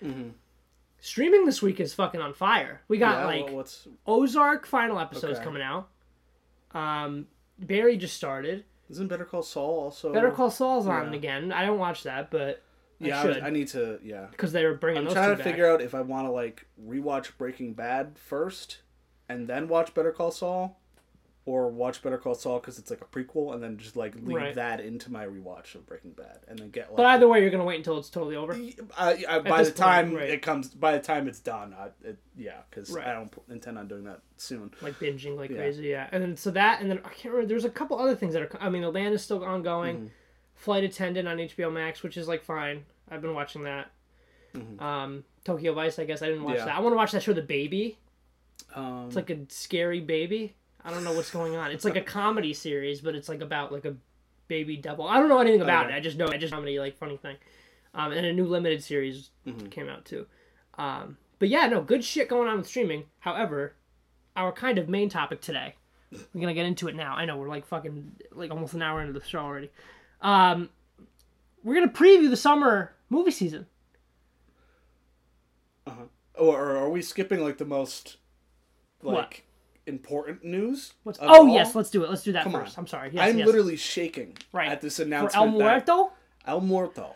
Streaming this week is fucking on fire. We got Yeah, like well, Ozark final episodes Okay. coming out. Um, Barry just started. isn't Better Call Saul also? Better Call Saul's on again. I don't watch that, but Yeah, I I, I need to. Yeah, because they're bringing I'm trying to back. figure out if I want to like rewatch Breaking Bad first, and then watch Better Call Saul, or watch Better Call Saul because it's like a prequel, and then just like leave Right. that into my rewatch of Breaking Bad, and then get like. But either way, you're gonna wait until it's totally over. I, I, by this the point, time right. it comes, by the time it's done, I, it, yeah, because Right. I don't p- intend on doing that soon. like binging like Yeah. crazy. Yeah, and then so that, and then I can't remember. There's a couple other things that are. I mean, Atlanta is still ongoing. Mm-hmm. Flight Attendant on HBO Max, which is like fine. I've been watching that. Um, Tokyo Vice, I guess I didn't watch Mm-hmm. Yeah. that. I want to watch that show, The Baby. Um, It's like a scary baby. I don't know what's going on. It's like a comedy series, but it's like about like a baby double. I don't know anything about Okay. it. I just know I just comedy like funny thing. Um, and a new limited series Mm-hmm. came out too. Um, but yeah, no, good shit going on with streaming. However, our kind of main topic today, we're gonna get into it now. I know we're like fucking like almost an hour into the show already. Um, we're gonna preview the summer movie season. Uh or, or are we skipping like the most like What? Important news? What's oh all? yes, let's do it. Let's do that Come on. first. I'm sorry. Yes, I'm yes. literally shaking right at this announcement. for. El Muerto. El Muerto,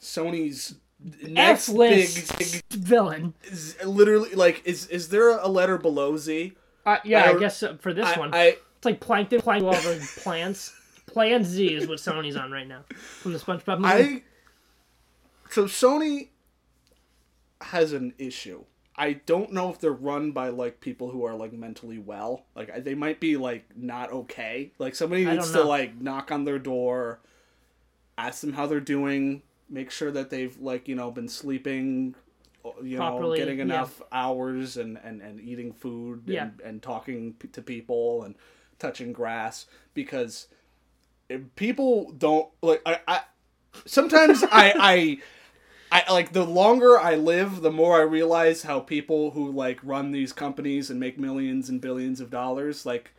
Sony's next F-list big, villain. is literally like is is there a letter below Z? Uh, yeah, I I, guess uh, for this I, one, I it's like Plankton playing all over plants. Plan Z is what Sony's on right now from the SpongeBob movie. I so Sony has an issue. I don't know if they're run by like people who are like mentally well. Like they might be like not okay. Like somebody needs to like knock on their door, ask them how they're doing, make sure that they've like you know been sleeping, you know, Properly, getting yeah. enough hours and and and eating food Yeah. and, and talking p- to people and touching grass because if people don't like I, I sometimes *laughs* I I I like the longer I live, the more I realize how people who like run these companies and make millions and billions of dollars like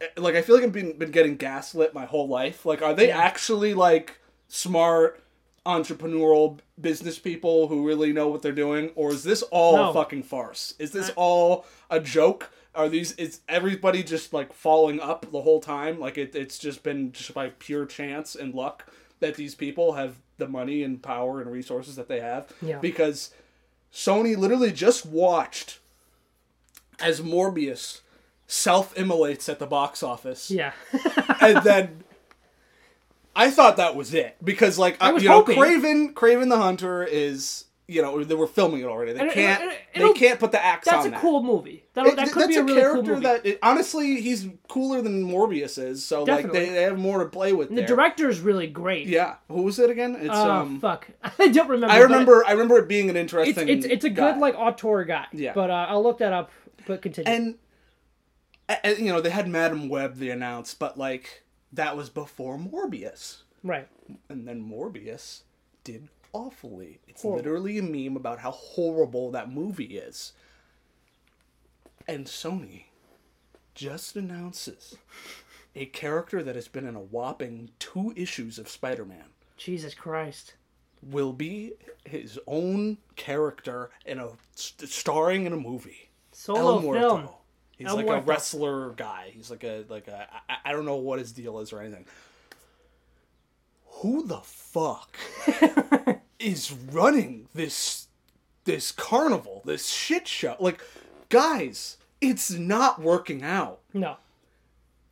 eh, like I feel like I've been been getting gaslit my whole life. Like are they Yeah. actually like smart entrepreneurial business people who really know what they're doing or is this all No. a fucking farce? Is this all a joke? Are these is everybody just like falling up the whole time? Like it, it's just been just by pure chance and luck that these people have the money and power and resources that they have. Yeah. Because Sony literally just watched as Morbius self-immolates at the box office yeah, *laughs* and then I thought that was it because like I was you know hoping. Kraven Kraven the Hunter is you know they were filming it already. They And can't they can't put the axe. That's on a that. cool movie. That, It- that could that's be a, a, really character cool movie. that it- honestly he's cooler than Morbius is. So like they, they have more to play with. And the director is really great. Yeah, who was it again? It's Oh um. fuck, *laughs* I don't remember. I remember. I remember it being an It's interesting. it's it's a guy. good like auteur guy. Yeah. But uh, I'll look that up. But continue. and, and you know they had Madame Web they announced, but like that was before Morbius, right. and then Morbius did awfully. It's Horrible. literally a meme about how horrible that movie is. And Sony just announces a character that has been in a whopping two issues of Spider-Man Jesus Christ. will be his own character in a st- starring in a movie. Solo film. He's like a wrestler guy. He's like a like a I, I don't know what his deal is or anything. Who the fuck *laughs* is running this this carnival, this shit show? Like guys, it's not working out. No.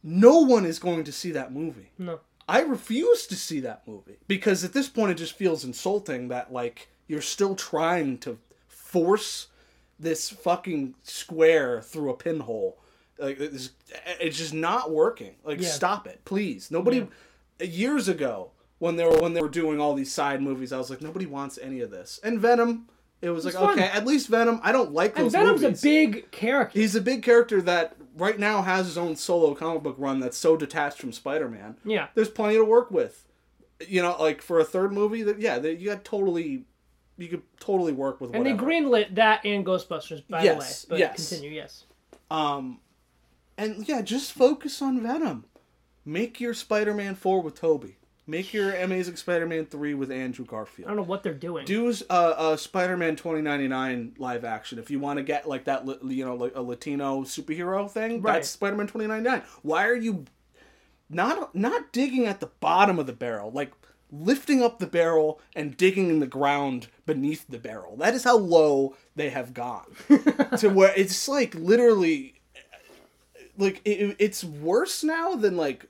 No one is going to see that movie. No. I refuse to see that movie because at this point it just feels insulting that like you're still trying to force this fucking square through a pinhole. Like it's, it's just not working. Like Yeah. stop it, please. Nobody years ago when they were when they were doing all these side movies, I was like nobody wants any of this. And Venom, it was like fun. okay, at least Venom. I don't like And those Venom's movies. a big character. He's a big character that right now has his own solo comic book run that's so detached from Spider-Man Yeah. there's plenty to work with. You know, like for a third movie, that yeah, that you got totally, you could totally work with. And they greenlit that and Ghostbusters, by Yes, the way. But yes. continue, yes. Um, and yeah, just focus on Venom. Make your Spider-Man four with Tobey. Make your Amazing Spider-Man three with Andrew Garfield. I don't know what they're doing. Do uh, a Spider-Man twenty ninety nine live action if you want to get like that, you know, like a Latino superhero thing. Right. That's Spider-Man twenty ninety nine. Why are you not not digging at the bottom of the barrel, like lifting up the barrel and digging in the ground beneath the barrel? That is how low they have gone *laughs* to where it's like literally, like it, it's worse now than like.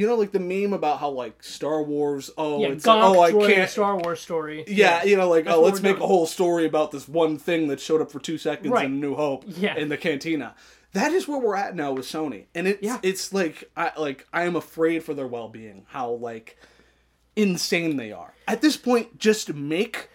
You know, like the meme about how like Star Wars. Oh, yeah, it's like, oh, I can't. Star Wars story. Yeah, you know, like That's oh, let's make a whole story about this one thing that showed up for two seconds Right. in New Hope Yeah. in the cantina. That is where we're at now with Sony, and it's Yeah. it's like I like I am afraid for their well being. How like insane they are at this point. Just make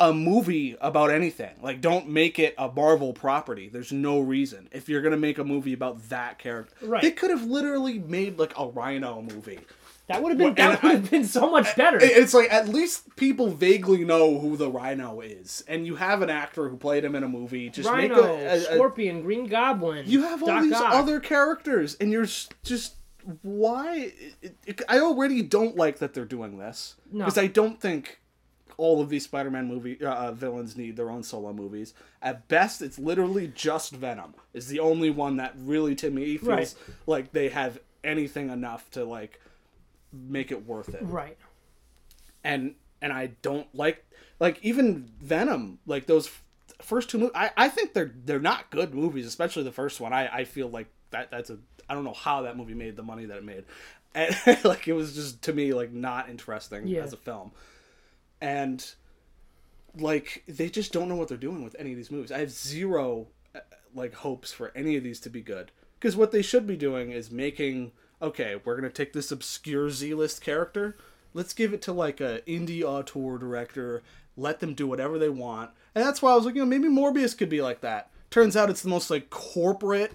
a movie about anything. Like, don't make it a Marvel property. There's no reason if you're gonna make a movie about that character. Right. They could have literally made like a Rhino movie. That would have been that would have been so much better. It's like at least people vaguely know who the Rhino is, and you have an actor who played him in a movie. Just Rhino, make a, a- a- Scorpion, Green Goblin. you have all Doc these other characters, and you're just why? I already don't like that they're doing this No. because I don't think all of these Spider-Man movie uh, uh, villains need their own solo movies. At best, it's literally just Venom is the only one that really, to me, feels Right. like they have anything enough to like make it worth it Right. and and I don't like like even Venom like those f- first two movies I, I think they're they're not good movies especially the first one I, I feel like that that's a I don't know how that movie made the money that it made *laughs* and like it was just to me like not interesting Yeah. as a film and like they just don't know what they're doing with any of these movies. I have zero uh, like hopes for any of these to be good. Because what they should be doing is making okay we're gonna take this obscure z-list character let's give it to like a indie auteur director let them do whatever they want. And that's why i was like you know maybe morbius could be like that. Turns out it's the most like corporate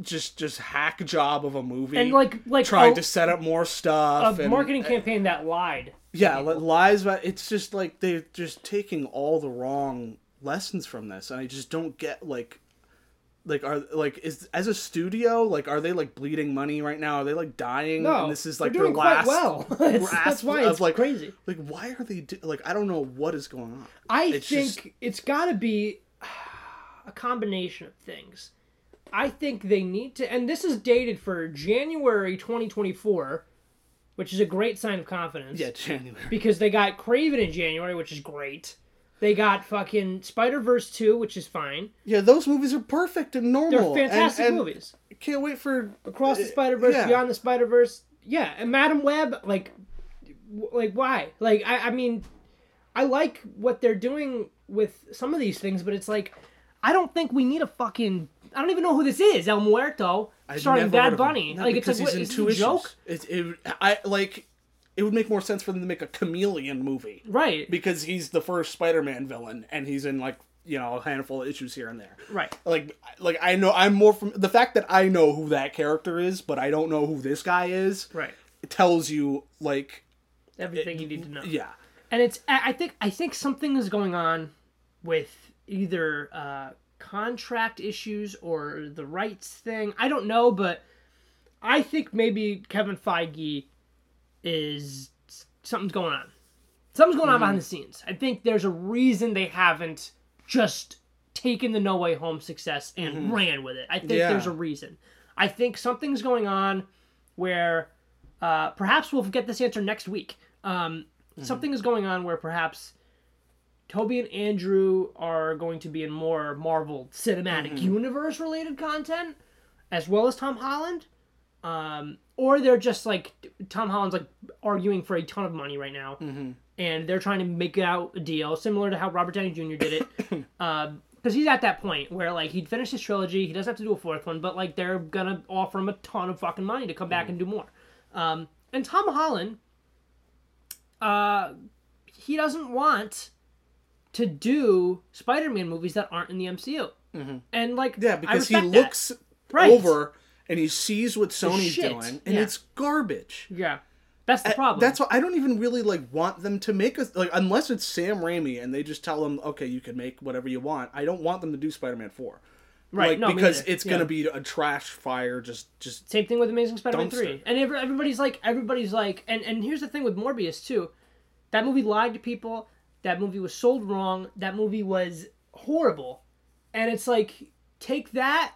just just hack job of a movie And like like trying a, to set up more stuff a and marketing campaign that lied. yeah li- lies about it's just like they're just taking all the wrong lessons from this and i just don't get like like are like is as a studio like are they like bleeding money right now are they like dying No, and this is like they're doing their last quite well. *laughs* That's- why of, it's like crazy. like why are they do- like i don't know what is going on I It's think just- it's got to be *sighs* a combination of things. I think they need to, and this is dated for January 2024, which is a great sign of confidence. yeah january Because they got Kraven in January, which is great. They got fucking Spider Verse 2, which is fine. yeah those movies are perfect and normal. They're fantastic and, and movies. can't wait for Across the uh, Spider Verse, yeah. Beyond the Spider Verse, yeah. And Madame Web, like, like why? Like, I, I mean, I like what they're doing with some of these things, but it's like I don't think we need a fucking. I don't even know who this is. El Muerto I've starring never heard Bad of him. Bunny. Like it's because like what, he's is in it two a joke. It, it, I like. It would make more sense for them to make a chameleon movie right? because he's the first Spider-Man villain, and he's in like you know a handful of issues here and there. Right. Like, like I know I'm more from the fact that I know who that character is, but I don't know who this guy is. Right. It tells you like, Everything you need to know. yeah, and it's I I think I think something is going on with either uh, contract issues or the rights thing. I don't know, but I think maybe Kevin Feige is something's going on. Something's going on behind the scenes. I think there's a reason they haven't just taken the No Way Home success and ran with it. I think Yeah. there's a reason. I think something's going on where uh, perhaps we'll get this answer next week. Um, Something is going on where perhaps Tobey and Andrew are going to be in more Marvel Cinematic Universe related content, as well as Tom Holland. Um, or they're just like Tom Holland's like arguing for a ton of money right now, and they're trying to make out a deal similar to how Robert Downey Jr. did it. *coughs* because he's at that point where like he'd finished his trilogy, he doesn't have to do a fourth one, but like they're gonna offer him a ton of fucking money to come back and do more. Um, and Tom Holland, uh, he doesn't want to do Spider-Man movies that aren't in the MCU. Mm-hmm. And like, yeah, because he looks Right. over and he sees what Sony's shit, doing, and yeah. it's garbage. Yeah, that's the problem. That's why I don't even really like want them to make a like unless it's Sam Raimi and they just tell them okay you can make whatever you want. I don't want them to do Spider-Man four, right. Like no, because it's Yeah. gonna be a trash fire. Just just Same thing with Amazing Spider-Man Dumpster. three, and everybody's like, everybody's like, and and here's the thing with Morbius too, that movie lied to people. That movie was sold wrong. That movie was horrible, and it's like take that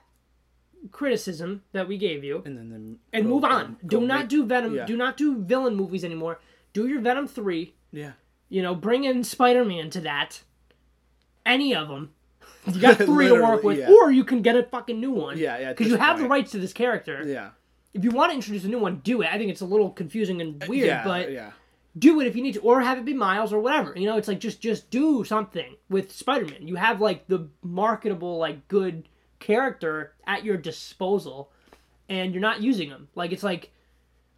criticism that we gave you and then, then and go- move on. go Do not make- do Venom. yeah. Do not do villain movies anymore. Do your Venom three. yeah. You know, bring in Spider-Man to that. Any of them. You got *laughs* three to work with, yeah. or you can get a fucking new one. Yeah, yeah, Because you have the rights to this character Yeah, if you want to introduce a new one, do it. I think it's a little confusing and uh, weird, yeah, but yeah. Do it if you need to, or have it be Miles or whatever. You know, it's like just just do something with Spider-Man. You have like the marketable, like good character at your disposal, and you're not using them. Like it's like.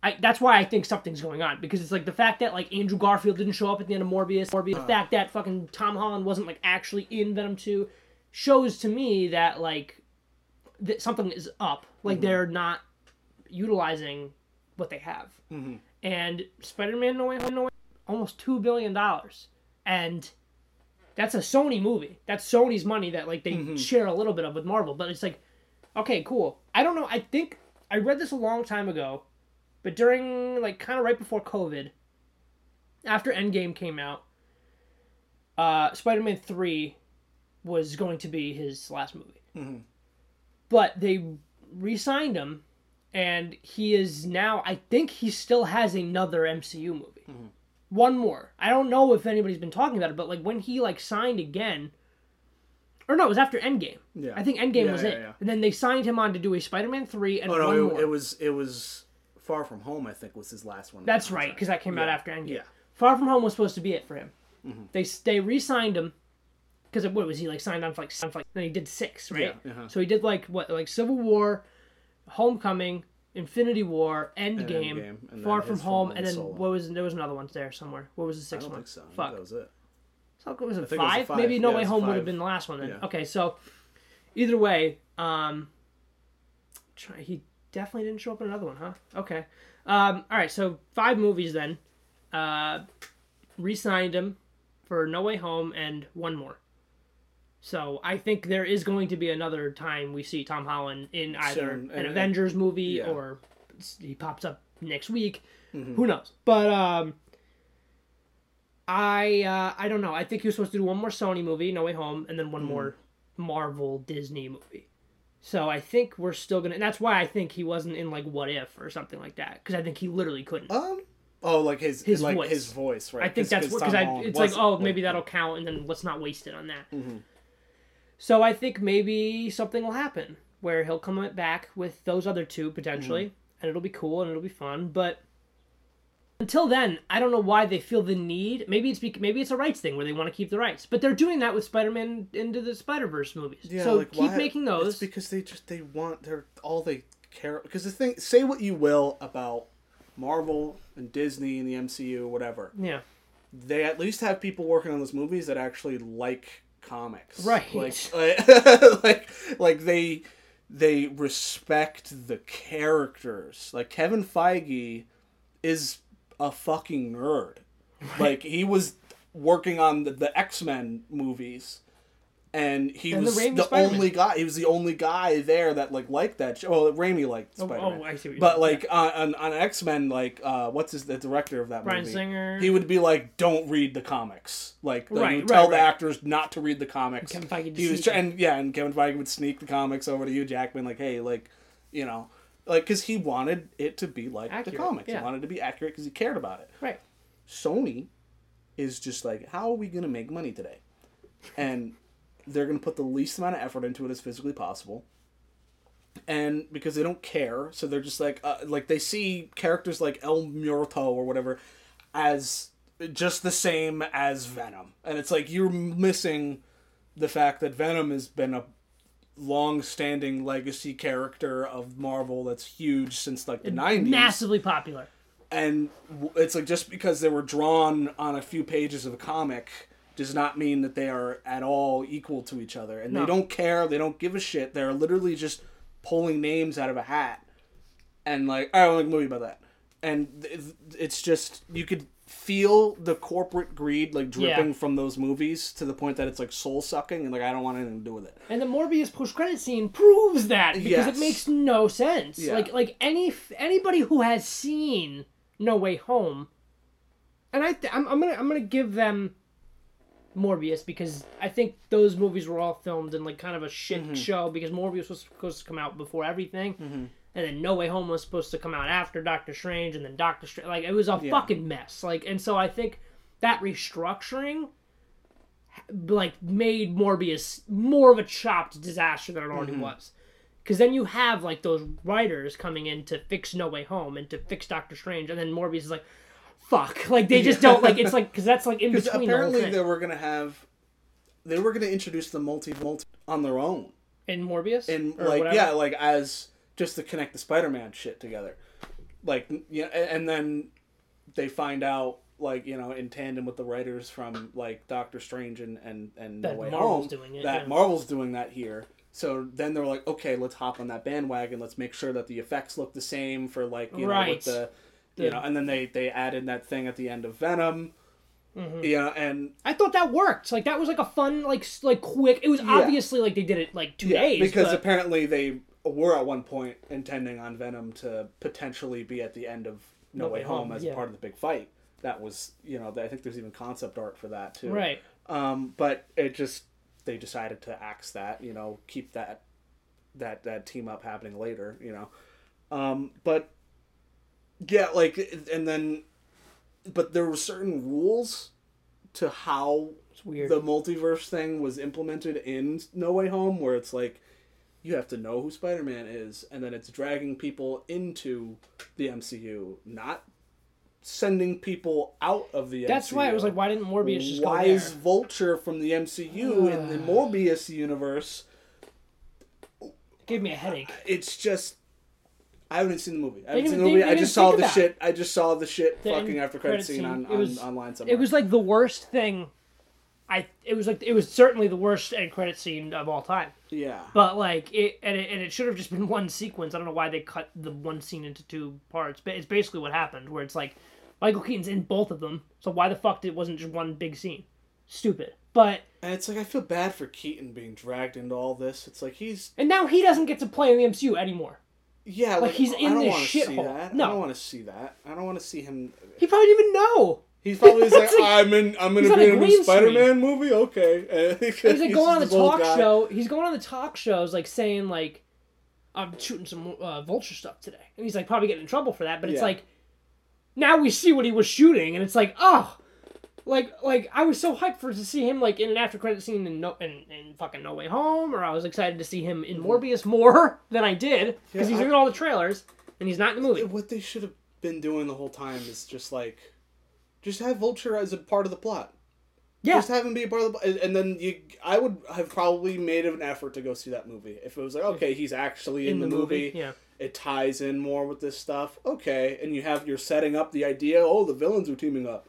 I, that's why I think something's going on because it's like the fact that like Andrew Garfield didn't show up at the end of Morbius, Morbius, the uh. fact that fucking Tom Holland wasn't like actually in Venom two, shows to me that like that something is up. Like mm-hmm. they're not utilizing what they have. Mm-hmm. And Spider-Man No Way Home, No Way, almost two billion dollars, and that's a Sony movie. That's Sony's money that like they share a little bit of with Marvel. But it's like, okay, cool. I don't know. I think I read this a long time ago, but during like kind of right before COVID, after Endgame came out, uh, Spider-Man three was going to be his last movie. But they re-signed him and he is now I think he still has another MCU movie. One more. I don't know if anybody's been talking about it, but like when he like signed again or no, it was after Endgame. Yeah. I think Endgame Yeah, was yeah, it. yeah. And then they signed him on to do a Spider-Man 3 and Oh one no, more. it, it was it was Far From Home. I think was his last one. That's right, because that came out after Endgame. yeah. Far From Home was supposed to be it for him. They they re-signed him because what was he like signed on for like, for like then he did six right? Yeah, uh-huh. So he did like what like Civil War, Homecoming, Infinity War, Endgame, Endgame, and Far From Home, and then Solo. what was there was another one there somewhere. What was the I sixth don't one? think so. I Fuck. that was it. So was it think it was a five? five. Maybe No Yeah, Way Home would have been the last one then. Yeah. Okay, so either way, um, try, he definitely didn't show up in another one, huh? Okay. Um, all right, so five movies then. Uh, re-signed him for No Way Home and one more. So I think there is going to be another time we see Tom Holland in either an and- Avengers movie yeah. or he pops up next week. Mm-hmm. Who knows? But um, I uh, I don't know. I think he was supposed to do one more Sony movie, No Way Home, and then one more Marvel Disney movie. So I think we're still gonna. And that's why I think he wasn't in like What If or something like that because I think he literally couldn't. Um. Oh, like his His like voice. his voice, right? I think that's because I. It's like oh maybe that'll count and then let's not waste it on that. So I think maybe something will happen where he'll come back with those other two potentially, mm-hmm. and it'll be cool and it'll be fun. But until then, I don't know why they feel the need. Maybe it's bec- maybe it's a rights thing where they want to keep the rights, but they're doing that with Spider-Man into the Spider-Verse movies. so like, keep why- making those. It's because they just they want they're all they care because the thing say what you will about Marvel and Disney and the MCU whatever yeah, they at least have people working on those movies that actually like comics. Right. like like *laughs* uh, *laughs* like, like they they respect the characters. Like Kevin Feige is a fucking nerd. Like he was working on the, the X-Men movies and he And was Raimi the, only guy he was the only guy there that like liked that show. well Raimi liked Oh, Spider-Man oh, I see what you're but saying. like on, on, on X-Men like uh what's his the director of that Bryan movie Singer. he would be like, "Don't read the comics." Like, like, Right, he would right, tell the actors not to read the comics. Kevin Feige would he was, sneak and yeah, and Kevin Feige would sneak the comics over to Hugh Jackman, like, "Hey, like, you know, like, because he wanted it to be like Accurate, the comics. yeah. He wanted it to be accurate because he cared about it. right. Sony is just like, how are we gonna make money today? And they're gonna put the least amount of effort into it as physically possible. And because they don't care, so they're just like, uh, like they see characters like El Muerto or whatever as just the same as Venom, and it's like you're missing the fact that Venom has been a long-standing legacy character of Marvel that's huge since like the '90s Massively popular. and it's like just because they were drawn on a few pages of a comic does not mean that they are at all equal to each other and No. they don't care they don't give a shit they're literally just pulling names out of a hat and like i don't like a movie about that and it's just you could feel the corporate greed like dripping Yeah. from those movies to the point that it's like soul sucking and like i don't want anything to do with it And the Morbius post credit scene proves that because Yes. it makes no sense. Yeah. Like like any anybody who has seen No Way Home, and I th- I'm, I'm gonna I'm gonna give them Morbius because I think those movies were all filmed in like kind of a shit Mm-hmm. show because Morbius was supposed to come out before everything, and then No Way Home was supposed to come out after Doctor Strange, and then Doctor Strange like it was a Yeah. fucking mess. Like and so I think that restructuring like made Morbius more of a chopped disaster than it already Mm-hmm. was. Because then you have like those writers coming in to fix No Way Home and to fix Doctor Strange, and then Morbius is like, "Fuck!" Like they just don't like. It's like because that's like in because between the whole apparently thing. they were gonna have they were gonna introduce the multi multi on their own in Morbius. and like whatever. yeah like as just to connect the spider-man shit together like yeah and then they find out like you know in tandem with the writers from like doctor strange and and and That no way Marvel's home doing it, that yeah. marvel's doing that here so then they're like okay let's hop on that bandwagon let's make sure that the effects look the same for like you know Right. with the you know and then they they added that thing at the end of venom Mm-hmm. know and I thought that worked. Like that was like a fun, like like quick. It was obviously like they did it like two Yeah, days. because but- apparently they were at one point intending on Venom to potentially be at the end of No, Way Home, as yeah. part of the big fight. That was, you know, I think there's even concept art for that too. right. Um, but it just they decided to axe that, you know, keep that that that team up happening later, you know. Um, but yeah, like and then but there were certain rules to how the multiverse thing was implemented in No Way Home, where it's like you have to know who Spider Man is, and then it's dragging people into the MCU, not sending people out of the That's MCU. why it was like, why didn't Morbius just go Why there? is Vulture from the MCU in the Morbius universe? Gave me a headache. It's just. I haven't seen the movie. I haven't seen the movie. I just saw the shit. I just saw the shit The fucking after credit scene on, It was- online somewhere. It was like the worst thing. I it was like it was certainly the worst end credit scene of all time. yeah. But like it and it, and it should have just been *laughs* one sequence. I don't know why they cut the one scene into two parts, but it's basically what happened. Where it's like Michael Keaton's in both of them, so why the fuck did it wasn't just one big scene? Stupid. But And it's like I feel bad for Keaton being dragged into all this. It's like he's and now he doesn't get to play in the MCU anymore. Yeah, like, he's I in this shithole. No. I don't want to see that. I don't want to see him. He probably didn't even know. He's probably *laughs* like, like- I'm in. I'm gonna be in a green Spider-Man movie. Okay. *laughs* He's like going on the talk guy. show. He's going on the talk shows, like saying like, "I'm shooting some uh, vulture stuff today," and he's like probably getting in trouble for that. But it's Yeah. like, now we see what he was shooting, and it's like, oh, like like I was so hyped for to see him like in an after credit scene in no in, in fucking No Way Home, or I was excited to see him in mm. Morbius more *laughs* than I did because. Yeah, he's I- in all the trailers and he's not in the movie. What they should have been doing the whole time is just like, just have Vulture as a part of the plot. Yeah. Just have him be a part of the, and- and then you. I would have probably made an effort to go see that movie if it was like, okay, he's actually in, the, movie. Yeah. It ties in more with this stuff. Okay, and you have you're setting up the idea. Oh, the villains are teaming up.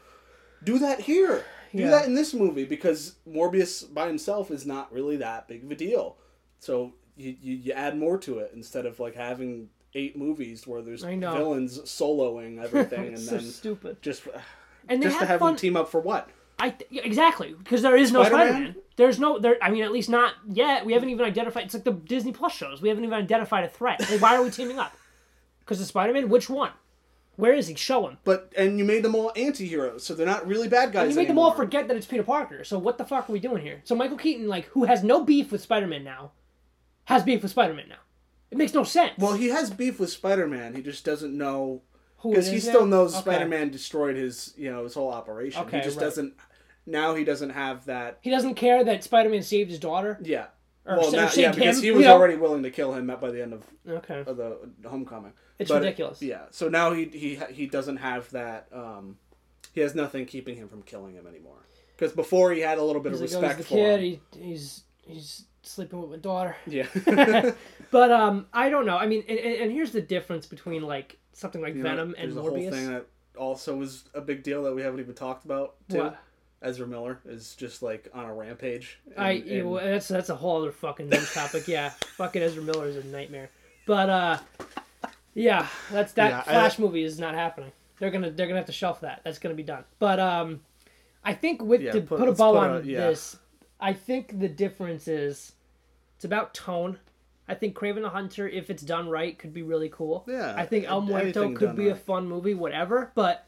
Do that here. Do Yeah. that in this movie because Morbius by himself is not really that big of a deal. So you, you, you add more to it instead of like having eight movies where there's villains soloing *laughs* everything and so then stupid. just uh, And they just to have fun. them team up for what? I th- exactly because there is no Spider-Man? Spider-Man. There's no there. I mean, at least not yet. We haven't even identified. It's like the Disney Plus shows. We haven't even identified a threat. Like, why are we teaming up? Because of Spider-Man. Which one? Where is he? Show him. But and you made them all anti-heroes, so they're not really bad guys. And you made them all forget that it's Peter Parker. So what the fuck are we doing here? So Michael Keaton, like, who has no beef with Spider-Man now, has beef with Spider-Man now. It makes no sense. Well, he has beef with Spider-Man. He just doesn't know because he still now? knows Okay. Spider-Man destroyed his, you know, his whole operation. Okay, he just right. doesn't. Now he doesn't have that. He doesn't care that Spider-Man saved his daughter. Yeah. Or well, now, yeah, because him, he you was know? already willing to kill him by the end of, Okay. of the Homecoming. It's But- ridiculous. Yeah. So now he he he doesn't have that. Um, he has nothing keeping him from killing him anymore. Because before he had a little bit He's of like, oh, respect the for kid. him. He, he's he's sleeping with my daughter. Yeah. *laughs* *laughs* But um, I don't know. I mean, and, and and here's the difference between like something like You know, Venom and there's a whole Morbius. thing that also is a big deal that we haven't even talked about too. What? Ezra Miller is just like on a rampage. and- I and- well, that's that's a whole other fucking news topic. Yeah, *laughs* fucking Ezra Miller is a nightmare. But uh, yeah, that's that Yeah, I- Flash movie is not happening. They're gonna they're gonna have to shelf that. That's gonna be done. But um, I think with Yeah, to put- put, a bow on a- yeah. this, I think the difference is it's about tone. I think Kraven the Hunter, if it's done right, could be really cool. Yeah, I think El Muerto could be a fun movie, whatever. But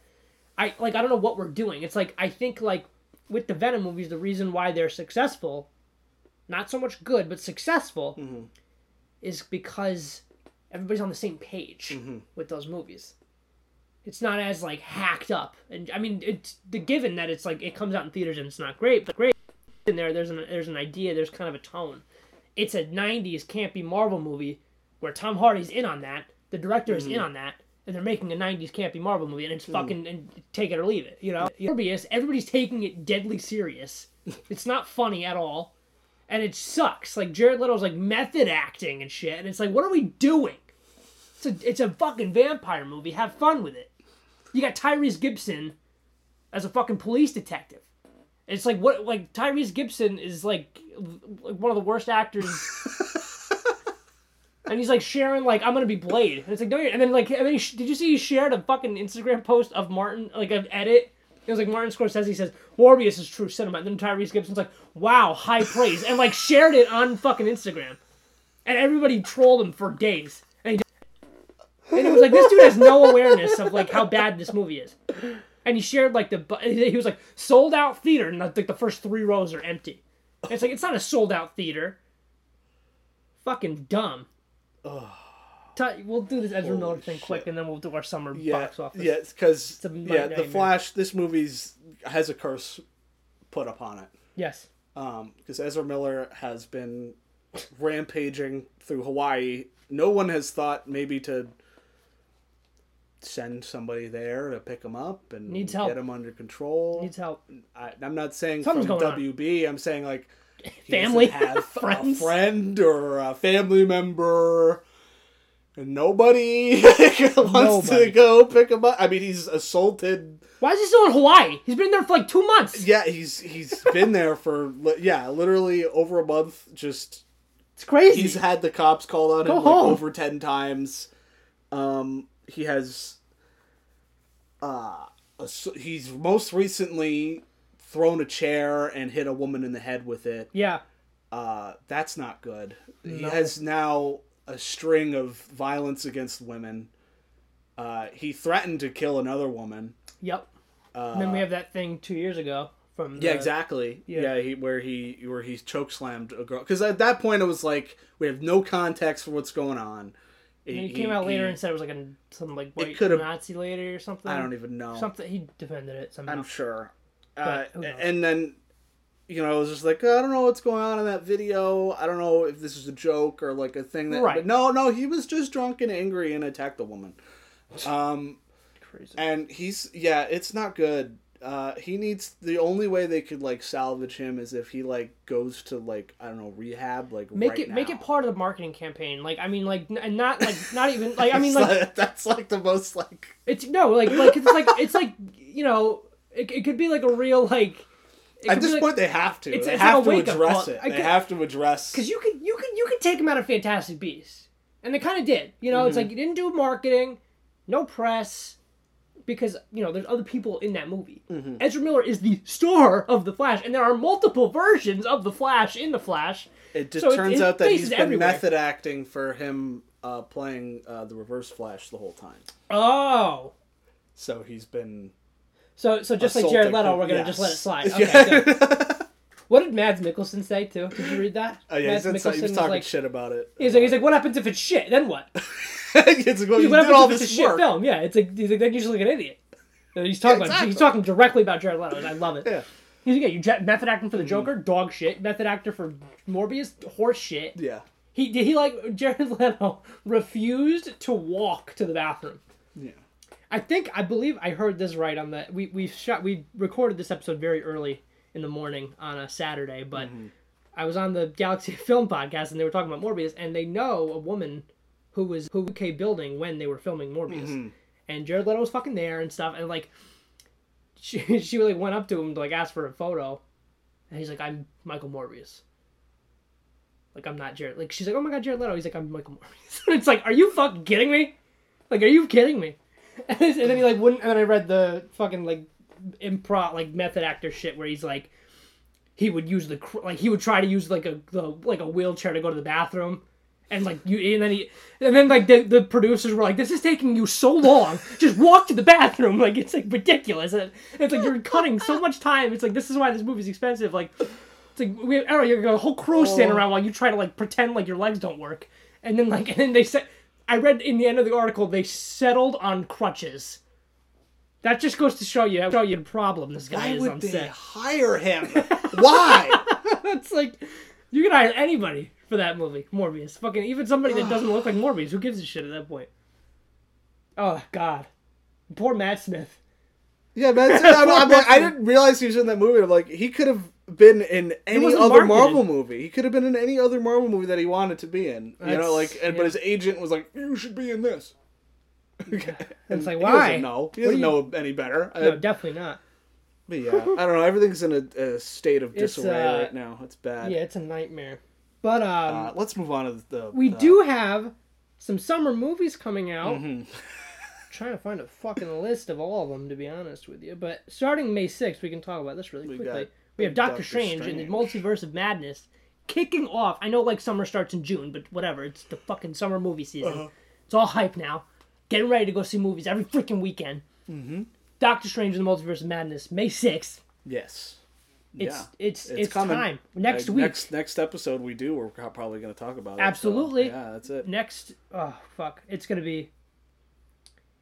I like I don't know what we're doing. It's like I think like with the Venom movies, the reason why they're successful, not so much good, but successful, Mm-hmm. is because everybody's on the same page Mm-hmm. with those movies. It's not as like hacked up, and I mean it's the given that it's like it comes out in theaters and it's not great, but great in there. There's an there's an idea. There's kind of a tone. It's a '90s campy Marvel movie where Tom Hardy's in on that. The director is Mm-hmm. in on that, and they're making a '90s campy Marvel movie, and Mm. it's fucking and take it or leave it. You know, Morbius. Everybody's taking it deadly serious. *laughs* It's not funny at all, and it sucks. Like Jared Leto's like method acting and shit, and it's like, what are we doing? It's a it's a fucking vampire movie. Have fun with it. You got Tyrese Gibson as a fucking police detective. It's like what like Tyrese Gibson is like like one of the worst actors. *laughs* and he's like sharing like I'm gonna be Blade, and it's like no, you're-" and then like and then he, sh- did you see he shared a fucking Instagram post of Martin like an edit. It was like Martin Scorsese says he says Morbius is true cinema, and then Tyrese Gibson's like, "Wow, high praise," and like shared it on fucking Instagram, and everybody trolled him for days. And, he, and it was like this dude has no awareness of like how bad this movie is. And he shared like the he was like sold out theater and like the first three rows are empty. And it's like it's not a sold out theater. Fucking dumb We'll do this Ezra Miller thing shit. quick and then we'll do our summer yeah, box office yeah, because yeah, the Flash. This movie's has a curse put upon it. yes um, because Ezra Miller has been rampaging through Hawaii. No one has thought maybe to send somebody there to pick him up and Needs help. get him under control. needs help I, I'm not saying Something's from going on. WB. I'm saying like Family, have *laughs* friends. a friend or a family member. And nobody *laughs* wants Nobody. to go pick him up. I mean, he's assaulted why is he still in Hawaii he's been there for like two months yeah, he's he's been there for yeah, literally over a month. Just it's crazy he's had the cops called on him like over ten times. Um, he has. Uh, he's most recently thrown a chair and hit a woman in the head with it. yeah Uh, that's not good. He has now a string of violence against women. Uh, he threatened to kill another woman. yep Uh, and then we have that thing two years ago from Yeah, exactly. yeah. Yeah, he, where he where he choke slammed a girl. Because at that point it was like we have no context for what's going on. and he came out later and said it was like a some like white Nazi lady or something I don't even know. something he defended it somehow I'm sure. Uh, But who knows? and then, you know, I was just like, I don't know what's going on in that video. I don't know if this is a joke or like a thing that. Right. But no, no, he was just drunk and angry and attacked the woman. Um, crazy. and he's yeah, it's not good. Uh, he needs the only way they could like salvage him is if he like goes to like I don't know rehab like Make right it make it part of the marketing campaign. Like I mean, like n- and not like not even like I mean like that's like the most like it's no like like it's like it's like you know it, it could be like a real like. At this like- point they have to. It's- they it's like have a to address it. They have to address. Because you could you could you could take him out of Fantastic Beasts, and they kind of did. You know, Mm-hmm. it's like you didn't do marketing, no press, because you know there's other people in that movie. Mm-hmm. Ezra Miller is the star of the Flash, and there are multiple versions of the Flash in the Flash. It just So turns it out that he's been everywhere. method acting for him uh, playing uh, the Reverse Flash the whole time. Oh, So he's been so so just like Jared Leto, we're gonna Yes. just let it slide. *laughs* Okay, Yeah. What did Mads Mikkelsen say too? Did you read that? Oh yeah, Mads he, said so- he was talking like, shit about it. he's like, he's like, what happens if it's shit? Then what? *laughs* it's like, well, you what did all happens if it's a this shit work. film? Yeah, it's like he's like then you just look like an idiot. And he's talking Yeah, about he's talking directly about Jared Leto, and I love it. Yeah. He's like, yeah, you method acting for the Mm-hmm. Joker, dog shit. Method actor for Morbius, horse shit. Yeah. He did he like *laughs* Jared Leto refused to walk to the bathroom. Yeah. I think I believe I heard this right on the we we shot we recorded this episode very early in the morning on a Saturday, but Mm-hmm. I was on the Galaxy *laughs* Film podcast and they were talking about Morbius and they know a woman who was who UK building when they were filming Morbius. Mm-hmm. And Jared Leto was fucking there and stuff and like *laughs* she she like went up to him to like ask for a photo and he's like I'm Michael Morbius. Like I'm not Jared. Like she's like, "Oh my god, Jared Leto." He's like, "I'm Michael *laughs* Morbius." it's like, "Are you fucking kidding me? Like, are you kidding me?" *laughs* And then he like wouldn't. And then I read the fucking like improv like method actor shit where he's like, he would use the cr- like he would try to use like a the like a wheelchair to go to the bathroom. And like you, and then he, and then like the, the producers were like, "This is taking you so long. Just walk to the bathroom. *laughs* Like it's like ridiculous. And it's like you're cutting so *laughs* much time. It's like this is why this movie's expensive. Like it's like we, I don't know, you got a whole crew standing oh. around while you try to like pretend like your legs don't work, and then like and then they said, I read in the end of the article they settled on crutches. That just goes to show you show you the problem this guy Why is would on they set. hire him? *laughs* Why? That's like you can hire anybody for that movie, Morbius. Fucking even somebody that doesn't look like Morbius. Who gives a shit at that point? Oh God, poor Matt Smith. Yeah, that's *laughs* it. I'm, I'm like, I didn't realize he was in that movie. I'm like, he could have been in any other marketed. Marvel movie. He could have been in any other Marvel movie that he wanted to be in. You know, like, and, yeah. but his agent was like, "You should be in this." *laughs* okay. *laughs* And it's like He why? doesn't know. He doesn't you- know any better. No, Uh, definitely not. but yeah, I don't know. Everything's in a, a state of disarray uh, right now. It's bad. Yeah, it's a nightmare. But um, Uh, let's move on to the. we uh, do have some summer movies coming out. mhm. *laughs* Trying to find a fucking list of all of them, to be honest with you. But starting May 6th, we can talk about this really We quickly. We have Doctor, Doctor Strange, and the Multiverse of Madness kicking off. I know, like, summer starts in June, but whatever. It's the fucking summer movie season. Uh-huh. It's all hype now. Getting ready to go see movies every freaking weekend. Mm-hmm. Doctor Strange and the Multiverse of Madness, May 6th. Yes. It's yeah. it's It's it's, coming. time. Next Uh, week. Next next episode we do, we're probably going to talk about it. so, Absolutely. yeah, that's it. next oh fuck it's gonna be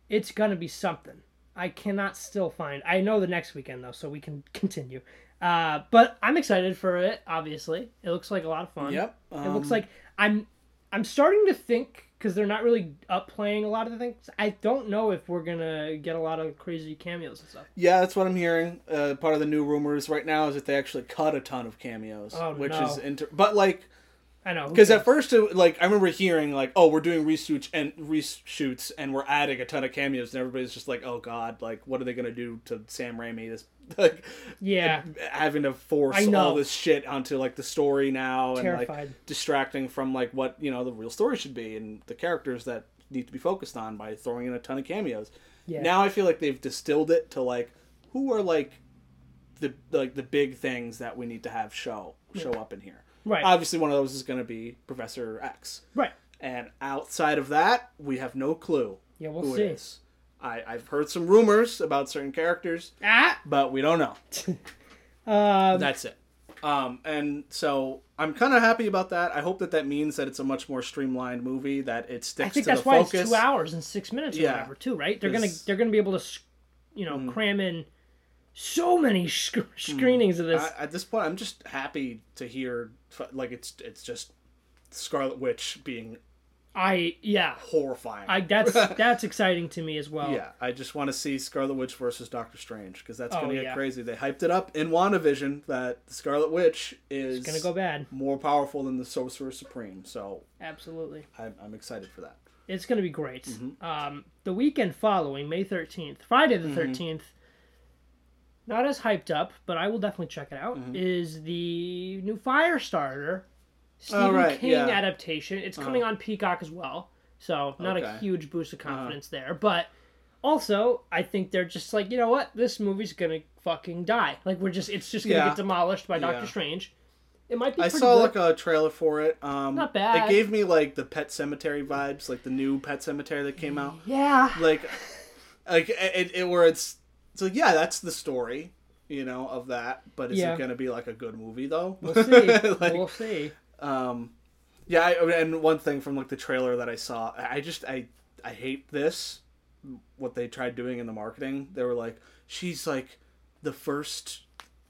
it's gonna be something i cannot still find i know the next weekend though so we can continue uh but i'm excited for it obviously it looks like a lot of fun Yep. it looks um, like i'm i'm starting to think because they're not really up playing a lot of the things i don't know if we're gonna get a lot of crazy cameos and stuff Yeah, that's what I'm hearing. Uh, part of the new rumors right now is that they actually cut a ton of cameos, Oh, which no. is inter- but like i know because at first it, like I remember hearing like oh we're doing reshoots and reshoots and we're adding a ton of cameos and everybody's just like oh god like what are they gonna do to Sam Raimi? This *laughs* like yeah. having to force all this shit onto like the story now and like distracting from like what you know the real story should be and the characters that need to be focused on by throwing in a ton of cameos. yeah. Now I feel like they've distilled it to like who are like the like the big things that we need to have show show up in here. Right Obviously, one of those is going to be Professor X, right and outside of that, we have no clue yeah we'll who see it is. I, I've heard some rumors about certain characters, ah but we don't know. *laughs* um, That's it. Um, and so I'm kind of happy about that. I hope that that means that it's a much more streamlined movie that it sticks I think to that's the why focus. it's two hours and six minutes or Yeah. whatever, too, right? They're gonna 'Cause- they're gonna be able to, you know, cram in so many *laughs* sc- screenings of this. I, at this point, I'm just happy to hear like it's it's just Scarlet Witch being I yeah. horrifying. I that's *laughs* that's exciting to me as well. yeah, I just want to see Scarlet Witch versus Doctor Strange because that's Oh, going to get yeah. crazy. They hyped it up in WandaVision that the Scarlet Witch is It's gonna go bad. more powerful than the Sorcerer Supreme. So Absolutely. I'm, I'm excited for that. It's going to be great. Mm-hmm. Um, the weekend following, May 13th, Friday the 13th, not as hyped up, but I will definitely check it out, Mm-hmm. is the new Firestarter Stephen Oh, right, King yeah. Uh-huh. adaptation. It's coming on Peacock as well, so not a Okay. Uh-huh. huge boost of confidence there. But also, I think they're just like, you know what? This movie's going to fucking die. Like, we're just, it's just going to Yeah. get demolished by Doctor Yeah. Strange. It might be I saw good. like a trailer for it. Um, Not bad. It gave me like the Pet Sematary vibes, like the new Pet Sematary that came out. yeah. Like, like it, it where it's it's like yeah, that's the story, you know, of that. But is Yeah. it gonna be like a good movie though? We'll see. *laughs* like, we'll see. um, yeah. I, and one thing from like the trailer that I saw, I just I I hate this. What they tried doing in the marketing, they were like, she's like the first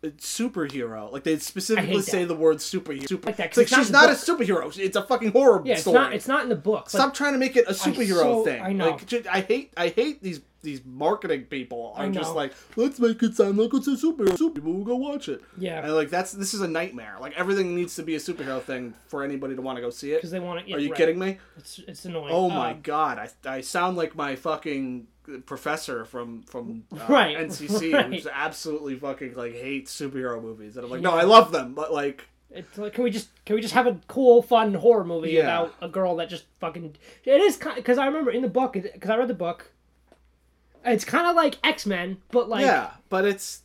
uh, superhero. Like they specifically say the word superhero. Super, Like that, it's like it's she's not a superhero. It's a fucking horror Yeah, it's story. not. It's not in the book. Stop trying to make it a superhero so- thing. I know. Like, I hate. I hate these these marketing people. Are just like, let's make it sound like it's a superhero. Super people will go watch it. Yeah. And like that's this is a nightmare. Like everything needs to be a superhero thing for anybody to want to go see it. because they want to. Yeah, Are you right. kidding me? It's it's annoying. Oh my Um, god, I, I sound like my fucking professor from from uh, *laughs* Right, NCC, right. who's absolutely fucking like hates superhero movies. And I'm like, no, I love them, but like, It's like, can we just can we just have a cool, fun horror movie Yeah. about a girl that just fucking? It is because I remember in the book because I read the book. It's kind of like X Men, but like, yeah, but it's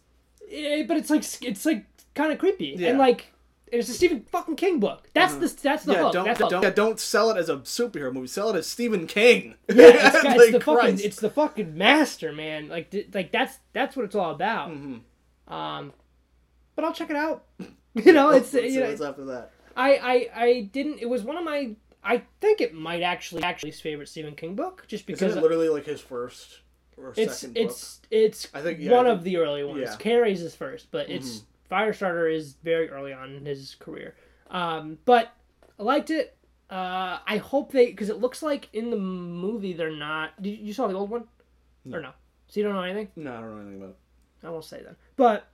eh, but it's like it's like kind of creepy Yeah. and like it's a Stephen fucking King book. That's the that's the yeah, hook. don't that's don't, yeah, don't sell it as a superhero movie. Sell it as Stephen King. *laughs* Yeah, it's, *laughs* it's Like, the fucking it's the fucking master, man. Like th- like that's that's what it's all about. Mm-hmm. Um, but I'll check it out. *laughs* You know, it's you know, what's after that. I, I I didn't. It was one of my. I think it might actually actually his favorite Stephen King book, just Isn't because it literally like his first or it's second book? it's it's I think- yeah, one I of the early ones. yeah. Mm-hmm. Carrie's is first, but it's Firestarter is very early on in his career. Um, but I liked it. Uh, I hope they because it looks like in the movie they're not. Did you, you saw the old one or no? So you don't know anything. No, I don't know anything about. it. I won't say then. But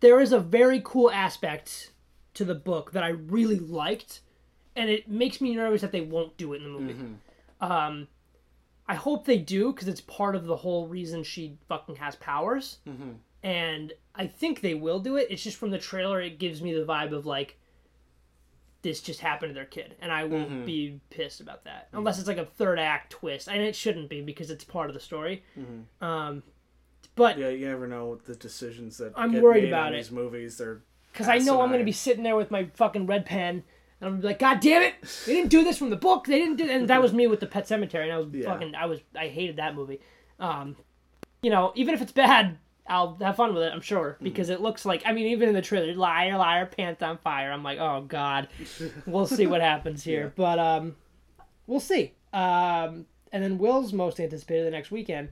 there is a very cool aspect to the book that I really liked, and it makes me nervous that they won't do it in the movie. Um, I hope they do because it's part of the whole reason she fucking has powers, mm-hmm. and I think they will do it. It's just from the trailer, it gives me the vibe of like. This just happened to their kid, and I won't mm-hmm. be pissed about that unless it's like a third act twist, and it shouldn't be because it's part of the story. Mm-hmm. Um, but Yeah, you never know the decisions that I'm get worried made about on it. these movies. They're Because I know I'm going to be sitting there with my fucking red pen, and I'm like, God damn it! They didn't do this from the book. They didn't do, and that was me with the Pet Sematary, and I was Yeah. fucking, I was, I hated that movie. Um, you know, even if it's bad, I'll have fun with it. I'm sure Mm-hmm. because it looks like, I mean, even in the trailer, liar, liar, pants on fire. I'm like, oh god, *laughs* we'll see what happens here, but um, we'll see. Um, and then Will's most anticipated the next weekend,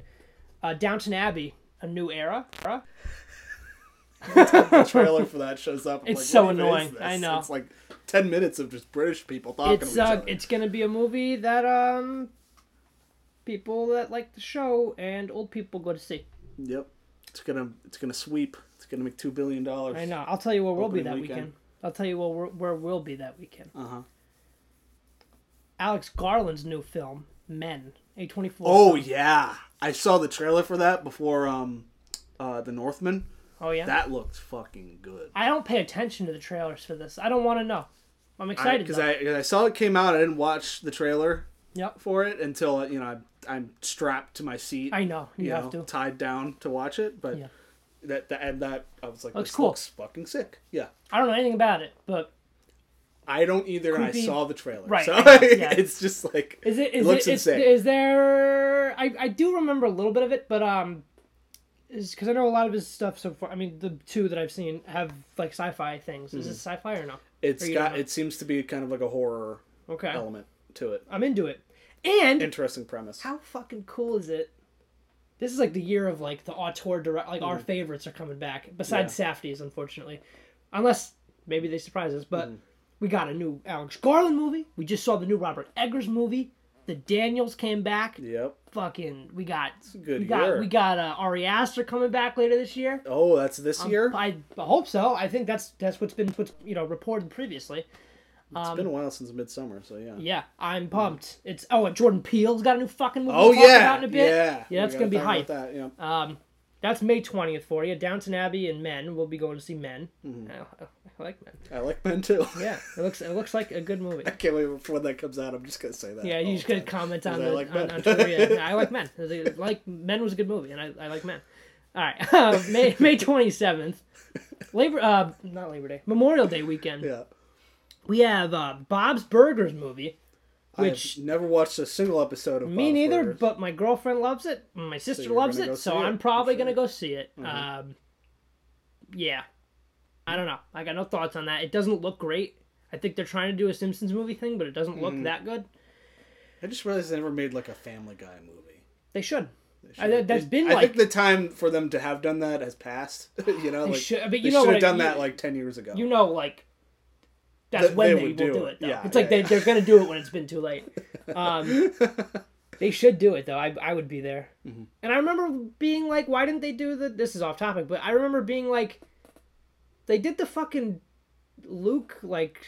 uh, Downton Abbey, a new era. *laughs* the trailer for that shows up. I'm It's like, so annoying. I know. It's like ten minutes of just British people talking it's to each uh, other. it's gonna be a movie that um people that like the show and old people go to see. Yep. It's gonna it's gonna sweep. It's gonna make two billion dollars. I know. I'll tell you where we'll be that weekend. weekend. I'll tell you where where we'll be that weekend. Uh huh. Alex Garland's new film, Men, a twenty four. Oh yeah, I saw the trailer for that before um, uh, the Northman. oh yeah. That looked fucking good. I don't pay attention to the trailers for this. I don't want to know. I'm excited. Because. I, 'cause I saw it came out. I didn't watch the trailer Yep. for it until you know I'm, I'm strapped to my seat. I know you, you have know, to. tied down to watch it. But Yeah. that, that and that I was like, Looks this cool. looks fucking sick. Yeah. I don't know anything about it, but I don't either, and I saw the trailer. Right, So *laughs* yeah. it's just like Is it? Is looks it? Insane. is there? I I do remember a little bit of it, but um, is because I know a lot of his stuff so far. I mean, the two that I've seen have like sci-fi things. Is it Mm-hmm. sci-fi or no? It's got know? it seems to be kind of like a horror Okay, element to it. I'm into it. And Interesting premise. how fucking cool is it? This is like the year of like the auteur direct. Like our mm-hmm. favorites are coming back. Besides Safdie's, unfortunately, unless maybe they surprise us. But mm-hmm. We got a new Alex Garland movie. We just saw the new Robert Eggers movie. The Daniels came back. Yep. Fucking, we got a good we got year. we got uh, Ari Aster coming back later this year. Oh, that's this year. I, I hope so. I think that's that's what's been what's you know reported previously. it's been a while since Midsommar, so yeah. Yeah, I'm pumped. It's oh, and Jordan Peele's got a new fucking movie. Oh yeah, about in a bit. yeah, yeah, that's gonna be hype. That, yeah. Um, that's May twentieth for you. Downton Abbey and Men. We'll be going to see Men. Mm-hmm. Like Men. I like Men too. Yeah, it *laughs* looks it looks like a good movie. I can't wait for when that comes out. I'm just gonna say that. Yeah, you just gonna comment on the, *laughs* I like on, Men. on Twitter. Yeah, yeah, I like Men. Was- Like Men was a good movie, and I, I like Men. All right, *laughs* uh, May May twenty seventh, Labor uh not Labor Day Memorial Day weekend. Yeah. We have uh, Bob's Burgers movie, which I've never watched a single episode of. Me Bob's neither, Burgers. but my girlfriend loves it. My sister you're loves it, so it, I'm probably for gonna go see it. Um, yeah, I don't know. I got no thoughts on that. It doesn't look great. I think they're trying to do a Simpsons movie thing, but it doesn't look Mm-hmm. that good. I just realized they never made like a Family Guy movie. They should. They I- that- that's It- been, I like- think the time for them to have done that has passed. *laughs* you know, They like should, but they you know should have done you, that like ten years ago. you know, like that's That when they they, would will do do it. Yeah, it's like yeah, they yeah. they're gonna do it when it's been too late. *laughs* Um, They should do it though. I I would be there. Mm-hmm. And I remember being like, why didn't they do the? This is off topic, but I remember being like, they did the fucking Luke like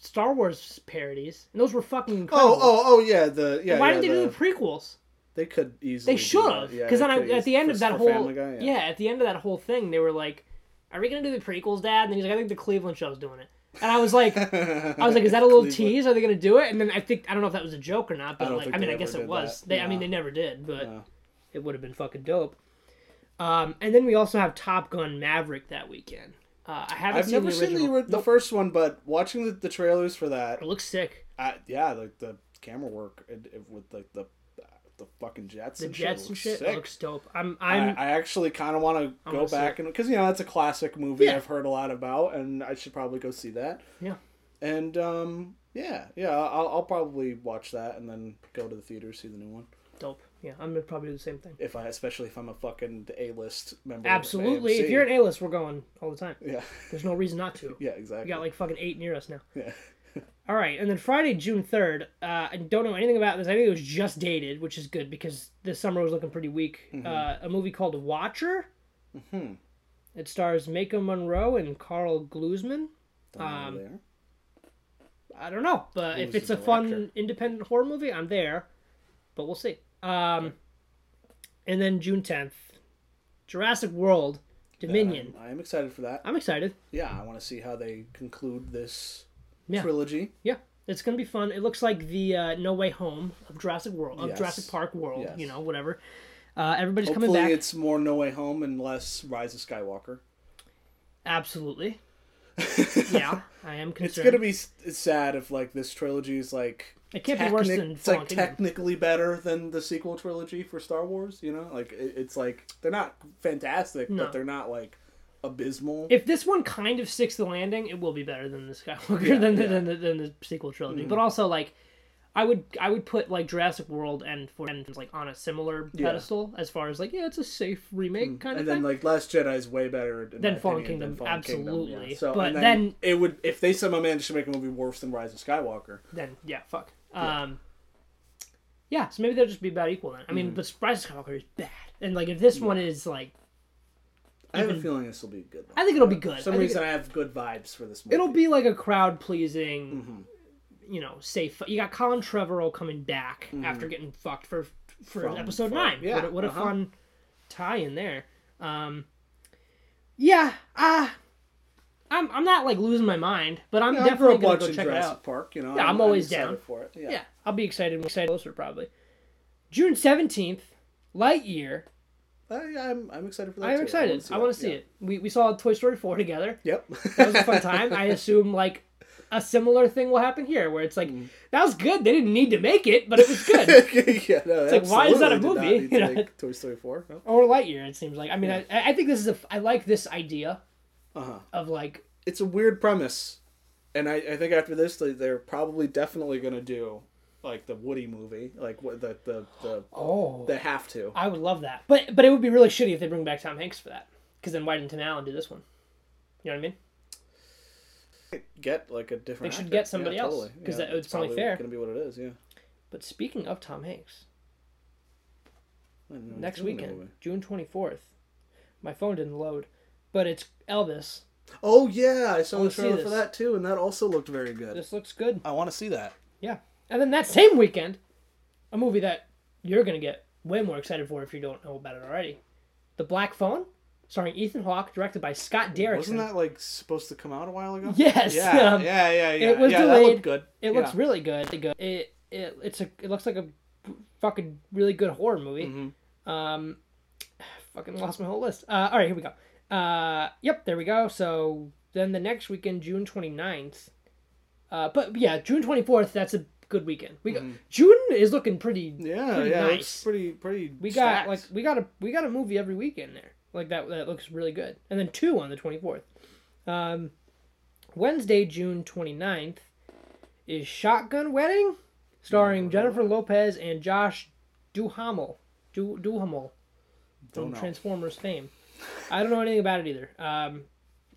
Star Wars parodies, and those were fucking incredible. oh, oh, oh, yeah. The yeah. why yeah, didn't they the, do the prequels? They could easily. They should have, Yeah, because they then I, at the end for- of that whole Guy, yeah. at the end of that whole thing, they were like, "Are we gonna do the prequels, Dad?" And then he's like, "I think the Cleveland show's doing it." And I was like, *laughs* I was like, "Is that a little Cleveland. tease? Are they gonna do it?" And then I think I don't know if that was a joke or not, but I like, I mean, I guess it was. that. They, I mean, they never did, but No. it would have been fucking dope. Um, and then we also have Top Gun Maverick that weekend. Uh, I haven't I've seen never the seen the, the Nope. first one, but watching the, the trailers for that, It looks sick. I, yeah, like the camera work it, it, with like the the fucking jets The and jets shit and looks shit sick. looks dope. I'm I, I'm I actually kind of want to go back and because you know that's a classic movie Yeah. I've heard a lot about, and I should probably go see that. Yeah. And um, yeah, yeah, I'll, I'll probably watch that and then go to the theater see the new one. dope. Yeah, I'm gonna probably do the same thing. If I, especially if I'm a fucking A list member. Absolutely. If you're an A-list, we're going all the time. yeah, *laughs* There's no reason not to. yeah, exactly. We got like fucking eight near us now. yeah. *laughs* All right, and then Friday, June third. Uh, I don't know anything about this. I think it was just dated, which is good because this summer was looking pretty weak. Uh, a movie called Watcher. Hmm. It stars Maika Monroe and Karl Glusman. Um. I don't know, but if it's the a fun independent horror movie, I'm there. But we'll see. Um, and then June tenth, Jurassic World Dominion. I am excited for that. I'm excited. Yeah, I want to see how they conclude this Yeah. trilogy. Yeah, it's gonna be fun. It looks like the uh, No Way Home of Jurassic World, of Yes. Jurassic Park World. Yes. You know, whatever. Uh, everybody's Hopefully, coming back. it's more No Way Home and less Rise of Skywalker. Absolutely. *laughs* Yeah, I am It's gonna be s- sad if like this trilogy is like It can't be worse than it's like technically better than the sequel trilogy for Star Wars. You know, like it, it's like they're not fantastic, No. but they're not like abysmal. If this one kind of sticks the landing, it will be better than the Skywalker Yeah, than, yeah. Than, the, than the sequel trilogy. Mm. But also, like, I would I would put like Jurassic World and for like on a similar Yeah. pedestal as far as like yeah, it's a safe remake kind of thing. and then like Last Jedi is way better Than Fallen opinion, Kingdom, than Fallen Kingdom, absolutely. yeah. So, But and then, then- it would if they somehow managed to make a movie worse than Rise of Skywalker. then yeah, fuck. Um, yeah, so maybe they'll just be about equal then. I Mm-hmm. mean, but Rise of Skywalker is bad, and like if this one is like, I have a feeling this will be good. I think it'll be good. For some I reason, I have good vibes for this movie. it'll be like a crowd pleasing, Mm-hmm. You know, safe. You got Colin Trevorrow coming back after getting fucked for for. From- episode nine. yeah, what a, what uh-huh. fun tie in there. Um, yeah, uh, I'm I'm not like losing my mind, but I'm Yeah, I definitely gonna go check Jurassic it out. Park. You know, Yeah, I'm always excited down. for it. Yeah. Yeah, I'll be excited. I'm excited closer probably. June seventeenth, Lightyear. I, I'm I'm excited for that. I'm too. excited. I want to see yeah. it. We we saw Toy Story four together. Yep. That was a fun time. *laughs* I assume like a similar thing will happen here, where it's like Mm. that was good. They didn't need to make it, but it was good. *laughs* yeah, no, like, why is that a absolutely did not movie? *laughs* You know? Toy Story four. No. or Lightyear. It seems like. I mean, I, I think this is a. I like this idea Uh huh. of like It's a weird premise, and I, I think after this they, they're probably definitely gonna do like the Woody movie, like what the the the oh, they have to. I would love that. But but it would be really shitty if they bring back Tom Hanks for that. Because then why didn't Tim Allen do this one? You know what I mean? Get like a different. They should actor. get somebody Yeah, else, totally. 'cause Yeah, that- it's only probably fair. Gonna be what it is. Yeah. But speaking of Tom Hanks, I didn't know he next was doing that weekend. June 24th, my phone didn't load, but it's Elvis. Oh yeah, I saw wanna the trailer for that too, and that also looked very good. This looks good. I want to see that. Yeah. And then that same weekend, a movie that you're going to get way more excited for if you don't know about it already The Black Phone, starring Ethan Hawke, directed by Scott Derrickson. Wasn't that like supposed to come out a while ago? Yes. Yeah, *laughs* um, yeah, yeah, yeah. it was yeah, delayed. looked good. It yeah. looks really good. It, it it's a it looks like a fucking really good horror movie. Mhm. Um, *sighs* fucking lost my whole list. Uh, all right, here we go. Uh, yep, there we go. So then the next weekend, June 29th. Uh, but yeah, June 24th. That's a good weekend. We got, June is looking pretty. Mm-hmm. Yeah, pretty yeah. nice. It's pretty, pretty. We got like we got a we got a movie every weekend there. Like that that looks really good. And then two on the 24th. Um, Wednesday, June 29th is Shotgun Wedding, starring Jennifer Lopez and Josh Duhamel. Du- Duhamel Don't from. Transformers fame. I don't know anything about it either. Um,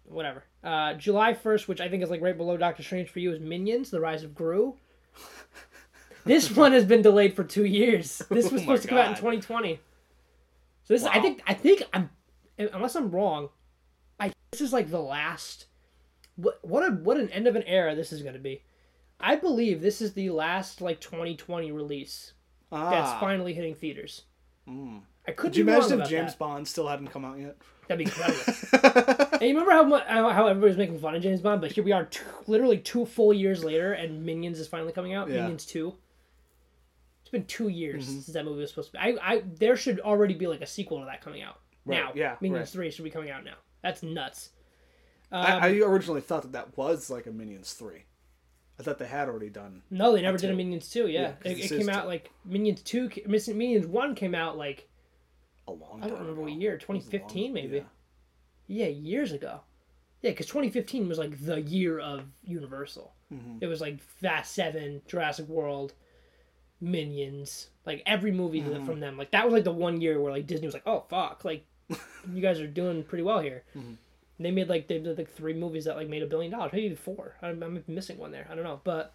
whatever. Uh, July 1st, which I think is like right below Doctor Strange for you, is Minions: The Rise of Gru. This *laughs* one has been delayed for two years. This was Oh supposed to come out in 2020. So this, I think, I think I'm, unless I'm wrong, I this is like the last. What what a what an end of an era this is going to be. I believe this is the last like 2020 release that's ah. finally hitting theaters. Mm. I could Could you imagine if James that. Bond still hadn't come out yet? That'd be *laughs* incredible. and you remember how how was making fun of James Bond, but here we are, two, literally two full years later, and Minions is finally coming out. Yeah. Minions two. It's been two years Mm-hmm. since that movie was supposed to be. I, I there should already be like a sequel to that coming out Right, now. yeah, Minions right. three should be coming out now. That's nuts. Um, I, I originally thought that that was like a Minions three. I thought they had already done. no, they never did a. Minions two. Yeah, Yeah, it, it came two. out like Minions two. Minions one came out like A long. I don't remember what year, a 2015 maybe. yeah. Yeah, years ago. Yeah, because 2015 was like the year of Universal. Mhm. It was like Fast Seven, Jurassic World, Minions, like every movie Mm-hmm. from them. Like that was like the one year where like Disney was like, oh fuck, like *laughs* you guys are doing pretty well here. *laughs* Mm-hmm. They made like they did like three movies that like made a billion dollars, maybe four. I'm, I'm missing one there. I don't know, but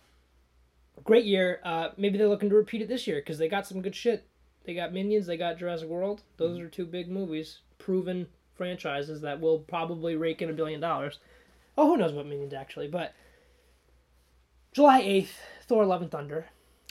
great year. Uh, maybe they're looking to repeat it this year because they got some good shit. They got Minions, they got Jurassic World. Those Mm-hmm. are two big movies, proven franchises that will probably rake in a billion dollars. Oh, who knows about Minions actually? But July eighth, Thor: Love and Thunder.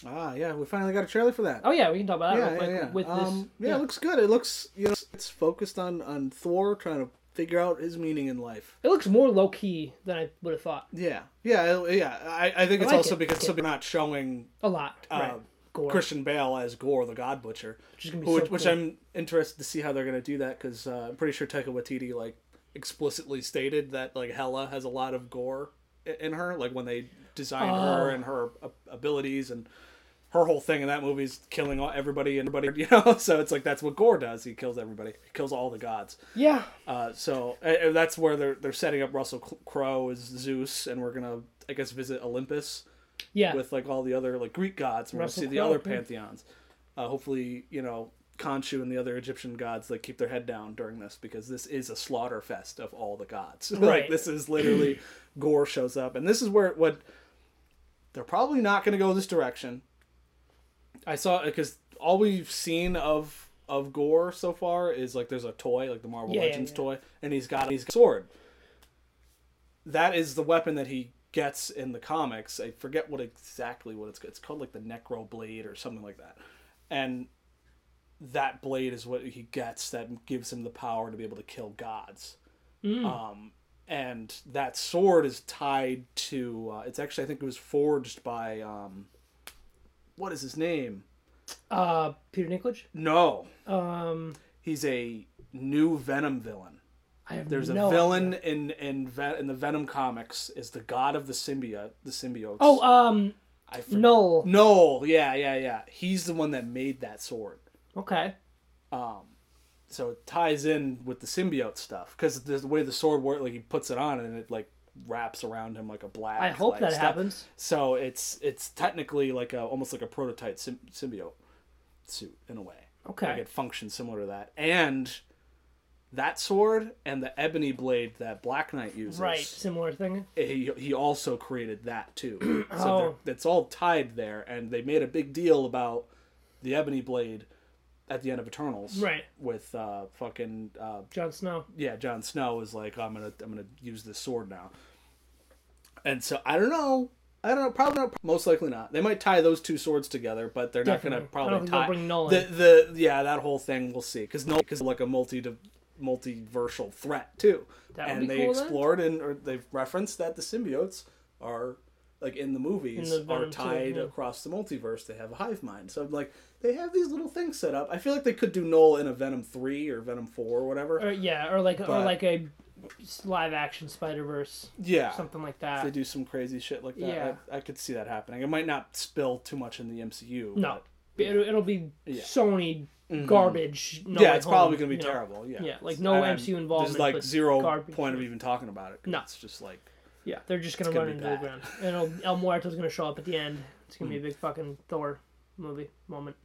Ah, yeah, we finally got a trailer for that. Oh yeah, we can talk about that yeah, real yeah, yeah. with this. um, yeah, it looks good. It looks, you know, it's focused on on Thor trying to figure out his meaning in life. It looks more low key than I would have thought. Yeah, yeah, yeah. I, I think I it's like also it. because so they're not showing A lot, uh, right? Gorr, Christian Bale as Gorr the God Butcher, which is gonna be which, so which cool. I'm interested to see how they're gonna do that because uh, I'm pretty sure Taika Waititi like explicitly stated that like Hela has a lot of gore in her, like when they designed her Oh. and her abilities and her whole thing in that movie is killing all, everybody and everybody, *laughs* you know. So it's like that's what Gorr does. He kills everybody. He kills all the gods. Yeah, Uh, so that's where they're they're setting up Russell Crowe as Zeus, and we're gonna I guess visit Olympus yeah. with like all the other like Greek gods. and We're gonna see the other pantheons. Uh, hopefully, you know Khonshu and the other Egyptian gods like keep their head down during this because this is a slaughter fest of all the gods. *laughs* like Right. this is literally Gorr shows up, and this is where what they're probably not gonna go this direction. I saw because all we've seen of of Gorr so far is like there's a toy like the Marvel Yeah, yeah, Legends yeah. toy, and he's got he's got a sword. That is the weapon that he gets in the comics. I forget what exactly what it's it's called like the Necro Blade or something like that, and that blade is what he gets that gives him the power to be able to kill gods. Mm. Um, and that sword is tied to. Uh, it's actually I think it was forged by. Um, what is his name? Uh, Peter Dinklage. No, Um, he's a new Venom villain. I have There's a villain idea. in in Ve- in the Venom comics is the god of the symbiote, the symbiotes. Oh, um, I forget. Knull. Noel, yeah, yeah, yeah. He's the one that made that sword. Okay. Um, so it ties in with the symbiote stuff because the way the sword works, like he puts it on and it like wraps around him like a black. I hope like, that stuff. happens. So it's it's technically like a almost like a prototype sym- symbiote suit in a way. Okay. Like it functions similar to that, and that sword and the ebony blade that Black Knight uses. Right, similar thing. He, he also created that too. *clears throat* so Oh. they're- it's all tied there, and they made a big deal about the ebony blade at the end of Eternals. Right. With uh, fucking uh, Jon Snow. yeah, Jon Snow is like, I'm gonna I'm gonna use this sword now. And so I don't know. I don't know. Probably not. Most likely not. They might tie those two swords together, but they're not gonna I probably tie bring Nolan. the the yeah that whole thing. We'll see because no because like a multi multiversal threat too. That and they cool, then. explored and or they've referenced that the symbiotes are like in the movies In the are Venom too, tied yeah. across the multiverse. They have a hive mind. So like they have these little things set up. I feel like they could do Knull in a Venom three or Venom four or whatever. Or, yeah, or like or like a live action Spider Verse, yeah. something like that. If they do some crazy shit like that. Yeah. I, I could see that happening. It might not spill too much in the MCU. No, it'll, it'll be Yeah. Sony Mhm. garbage. No yeah, it's probably gonna be you know. terrible. Yeah, Yeah, like no And MCU involvement, There's like zero point of even talking about it. No. it's just like Yeah, they're just gonna gonna run into the ground. And El Muerto's gonna show up at the end. It's gonna be a Hmm. big fucking Thor movie moment.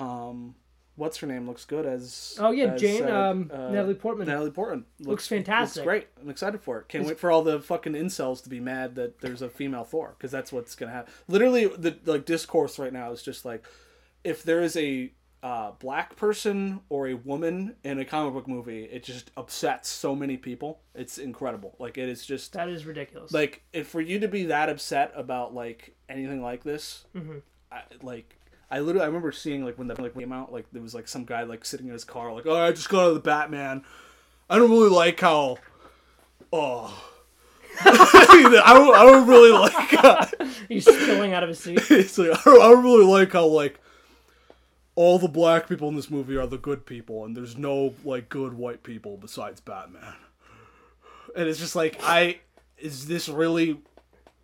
Um, what's her name looks good as Oh yeah, as, Jane, uh, um, uh, Natalie Portman. Natalie Portman Looks fantastic. Looks great. I'm excited for it. Can't It's- wait for all the fucking incels to be mad that there's a female Thor because that's what's gonna happen. Literally, the like discourse right now is just like if there is a uh, black person or a woman in a comic book movie, it just upsets so many people. It's incredible. Like it is just that is ridiculous. like if for you to be that upset about like anything like this, Mhm. I, like I literally I remember seeing like when the like came out, like there was like some guy like sitting in his car, like oh I just got out of the Batman. I don't really like how, oh. *laughs* I don't, I don't really like uh, *laughs* He's spilling out of his seat. *laughs* it's like I don't, I don't really like how like all the black people in this movie are the good people and there's no like good white people besides Batman. And it's just like I is this really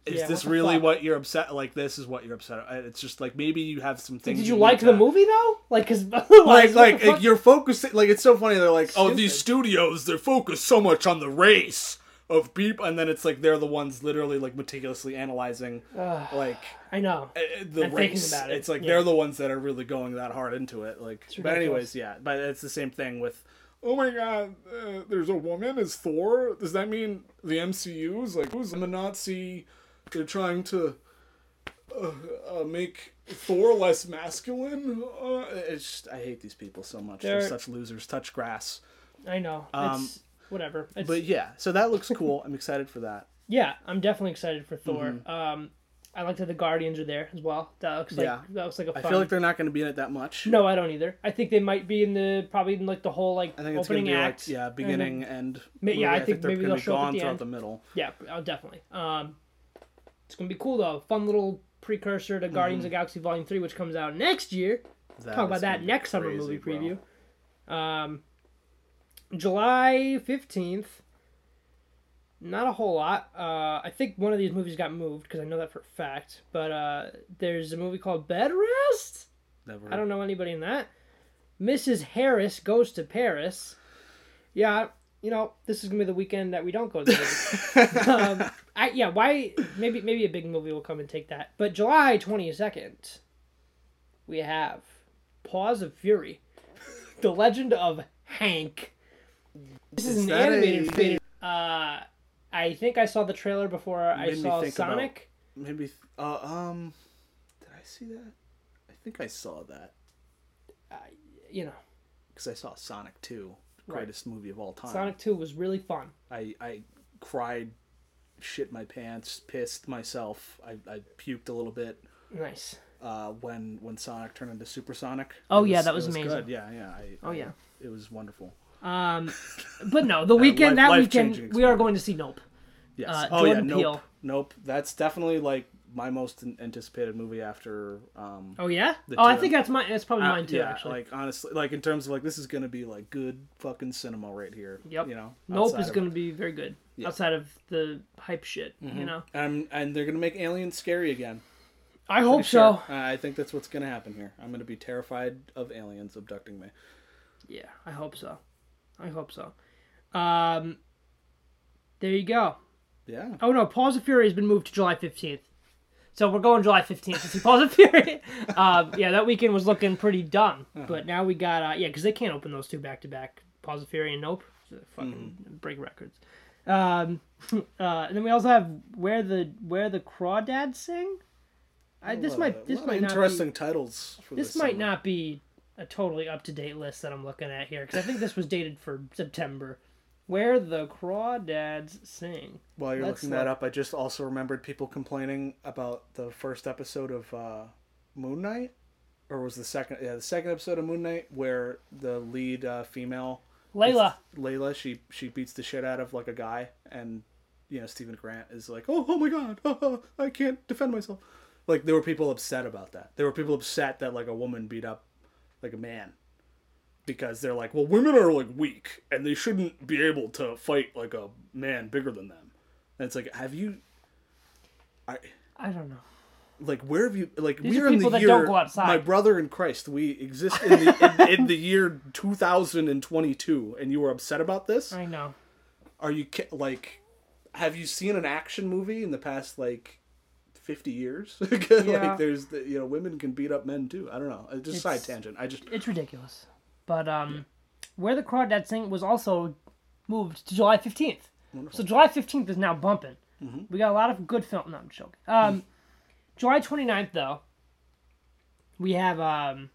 is Yeah, this really fuck? what you're upset like this is what you're upset at. it's just like maybe you have some things Did you need like the movie though? Like, cause *laughs* like what like you're focusing like it's so funny they're like oh these studios they're focused so much on the race of people and then it's like they're the ones literally like meticulously analyzing like I know. uh, the And thinking race. about it, It's like yeah. they're the ones that are really going that hard into it. Like, but anyways, yeah. But it's the same thing with. Oh my God! Uh, there's a woman as Thor. Does that mean the MCU is like who's the Nazi? They're trying to uh, uh, make Thor less masculine. Uh, it's just, I hate these people so much. They're, They're- such losers. Touch grass. I know. Um, it's whatever. It's, But yeah, so that looks cool. I'm excited for that. yeah, I'm definitely excited for Thor. Mm-hmm. Um, I like that the Guardians are there as well. That looks like Yeah. that looks like a I fun. I feel like they're not going to be in it that much. no, I don't either. I think they might be in the probably in like the whole like I think it's opening be act. like yeah, beginning and Ma- yeah, movie. I think maybe they're they'll show up at gone the throughout end. the middle. Yeah, oh, definitely. Um, it's gonna be cool though. Fun little precursor to Guardians Mm-hmm. of the Galaxy Volume Three, which comes out next year. Talk about that next summer movie bro. preview. Um, July fifteenth. Not a whole lot. Uh, I think one of these movies got moved because I know that for a fact. But uh, there's a movie called Bed Rest. Never. I don't know anybody in that. Mrs. Harris goes to Paris. Yeah, you know this is gonna be the weekend that we don't go to the *laughs* um, I, yeah, why? Maybe maybe a big movie will come and take that. But July twenty second, we have Paws of Fury, the Legend of Hank. This is, Is an animated a- faded. Uh, I think I saw the trailer before I saw think about- Sonic. Maybe. Uh, um. Did I see that? I think I saw that You know, because I saw Sonic Two, Right. greatest movie of all time. Sonic Two was really fun. I I cried, shit my pants, pissed myself. I, I puked a little bit. Nice. Uh, when when Sonic turned into Supersonic. Oh, It yeah, that it was amazing. Good. Yeah, yeah. I, Oh, I- yeah. It was wonderful. Um, but no, *laughs* the weekend life- that weekend we are going to see Nope. Yes. Uh, oh yeah. Jordan Nope. Peele. Nope. That's definitely like my most anticipated movie after. Um, Oh yeah. Oh, I think that's my. That's probably Uh, mine too. yeah, actually, like honestly, like in terms of like this is gonna be like good fucking cinema right here. Yep. You know, Nope is to be very good. Yeah. Outside of the hype shit, you know. and and they're gonna make aliens scary again. I hope sure. so. Uh, I think that's what's gonna happen here. I'm gonna be terrified of aliens abducting me. Yeah, I hope so. I hope so. Um, there you go. Yeah. Oh no, Paws of Fury has been moved to July fifteenth. So we're going July fifteenth to see of Fury. *laughs* um, yeah, that weekend was looking pretty dumb. Uh-huh. but now we got uh, yeah, because they can't open those two back to back Paws of Fury and Nope. Fucking Mm-hmm. break records. Um, *laughs* uh, and then we also have where the where the crawdads sing. I, this might this might not be, interesting titles for this this. might summer. not be a totally up to date list that I'm looking at here because I think this was dated for September. Where the crawdads sing. While you're Let's looking that up, I just also remembered people complaining about the first episode of uh, Moon Knight, or was the second? Yeah, the second episode of Moon Knight where the lead uh, female Layla. Layla, she she beats the shit out of like a guy, and you know Steven Grant is like, oh, oh my god, *laughs* I can't defend myself. Like there were people upset about that. There were people upset that like a woman beat up like a man because they're like, well, women are like weak and they shouldn't be able to fight like a man bigger than them. And it's like, have you? I I don't know. like where have you like These are we're in the year don't go outside. my brother in christ we exist in the in, in the year 2022 and you were upset about this I know. are you like have you seen an action movie in the past like 50 years *laughs* Yeah. like there's the, you know women can beat up men too i don't know it's just side tangent i just It's ridiculous. But um, where the crawdads sing was also moved to July 15th. So July 15th is now bumping. We got a lot of good film. No, I'm joking. Um, July 29th, though, we have um,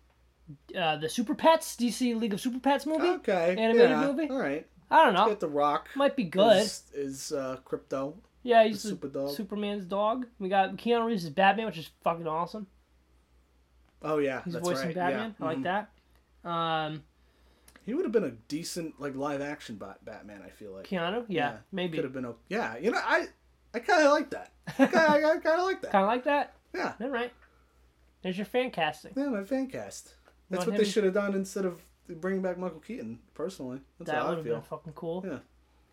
uh, the Super Pets, DC League of Super Pets movie. okay Animated yeah, movie? all right I don't know. get the rock Might be good. is, is uh Krypto yeah, he's the super dog. Superman's dog. We got Keanu Reeves as Batman, which is fucking awesome. oh yeah He's that's voicing right Batman. yeah. I like mhm. that. Um, he would have been a decent like live action bat- batman i feel like Keanu, yeah, maybe. could have been a yeah you know i i kind of like that i kind of like that *laughs* Kind of like that. yeah All right. There's your fan casting. yeah my fan cast that's what they should have done instead of bringing back michael keaton personally that's That would have been fucking cool. Yeah.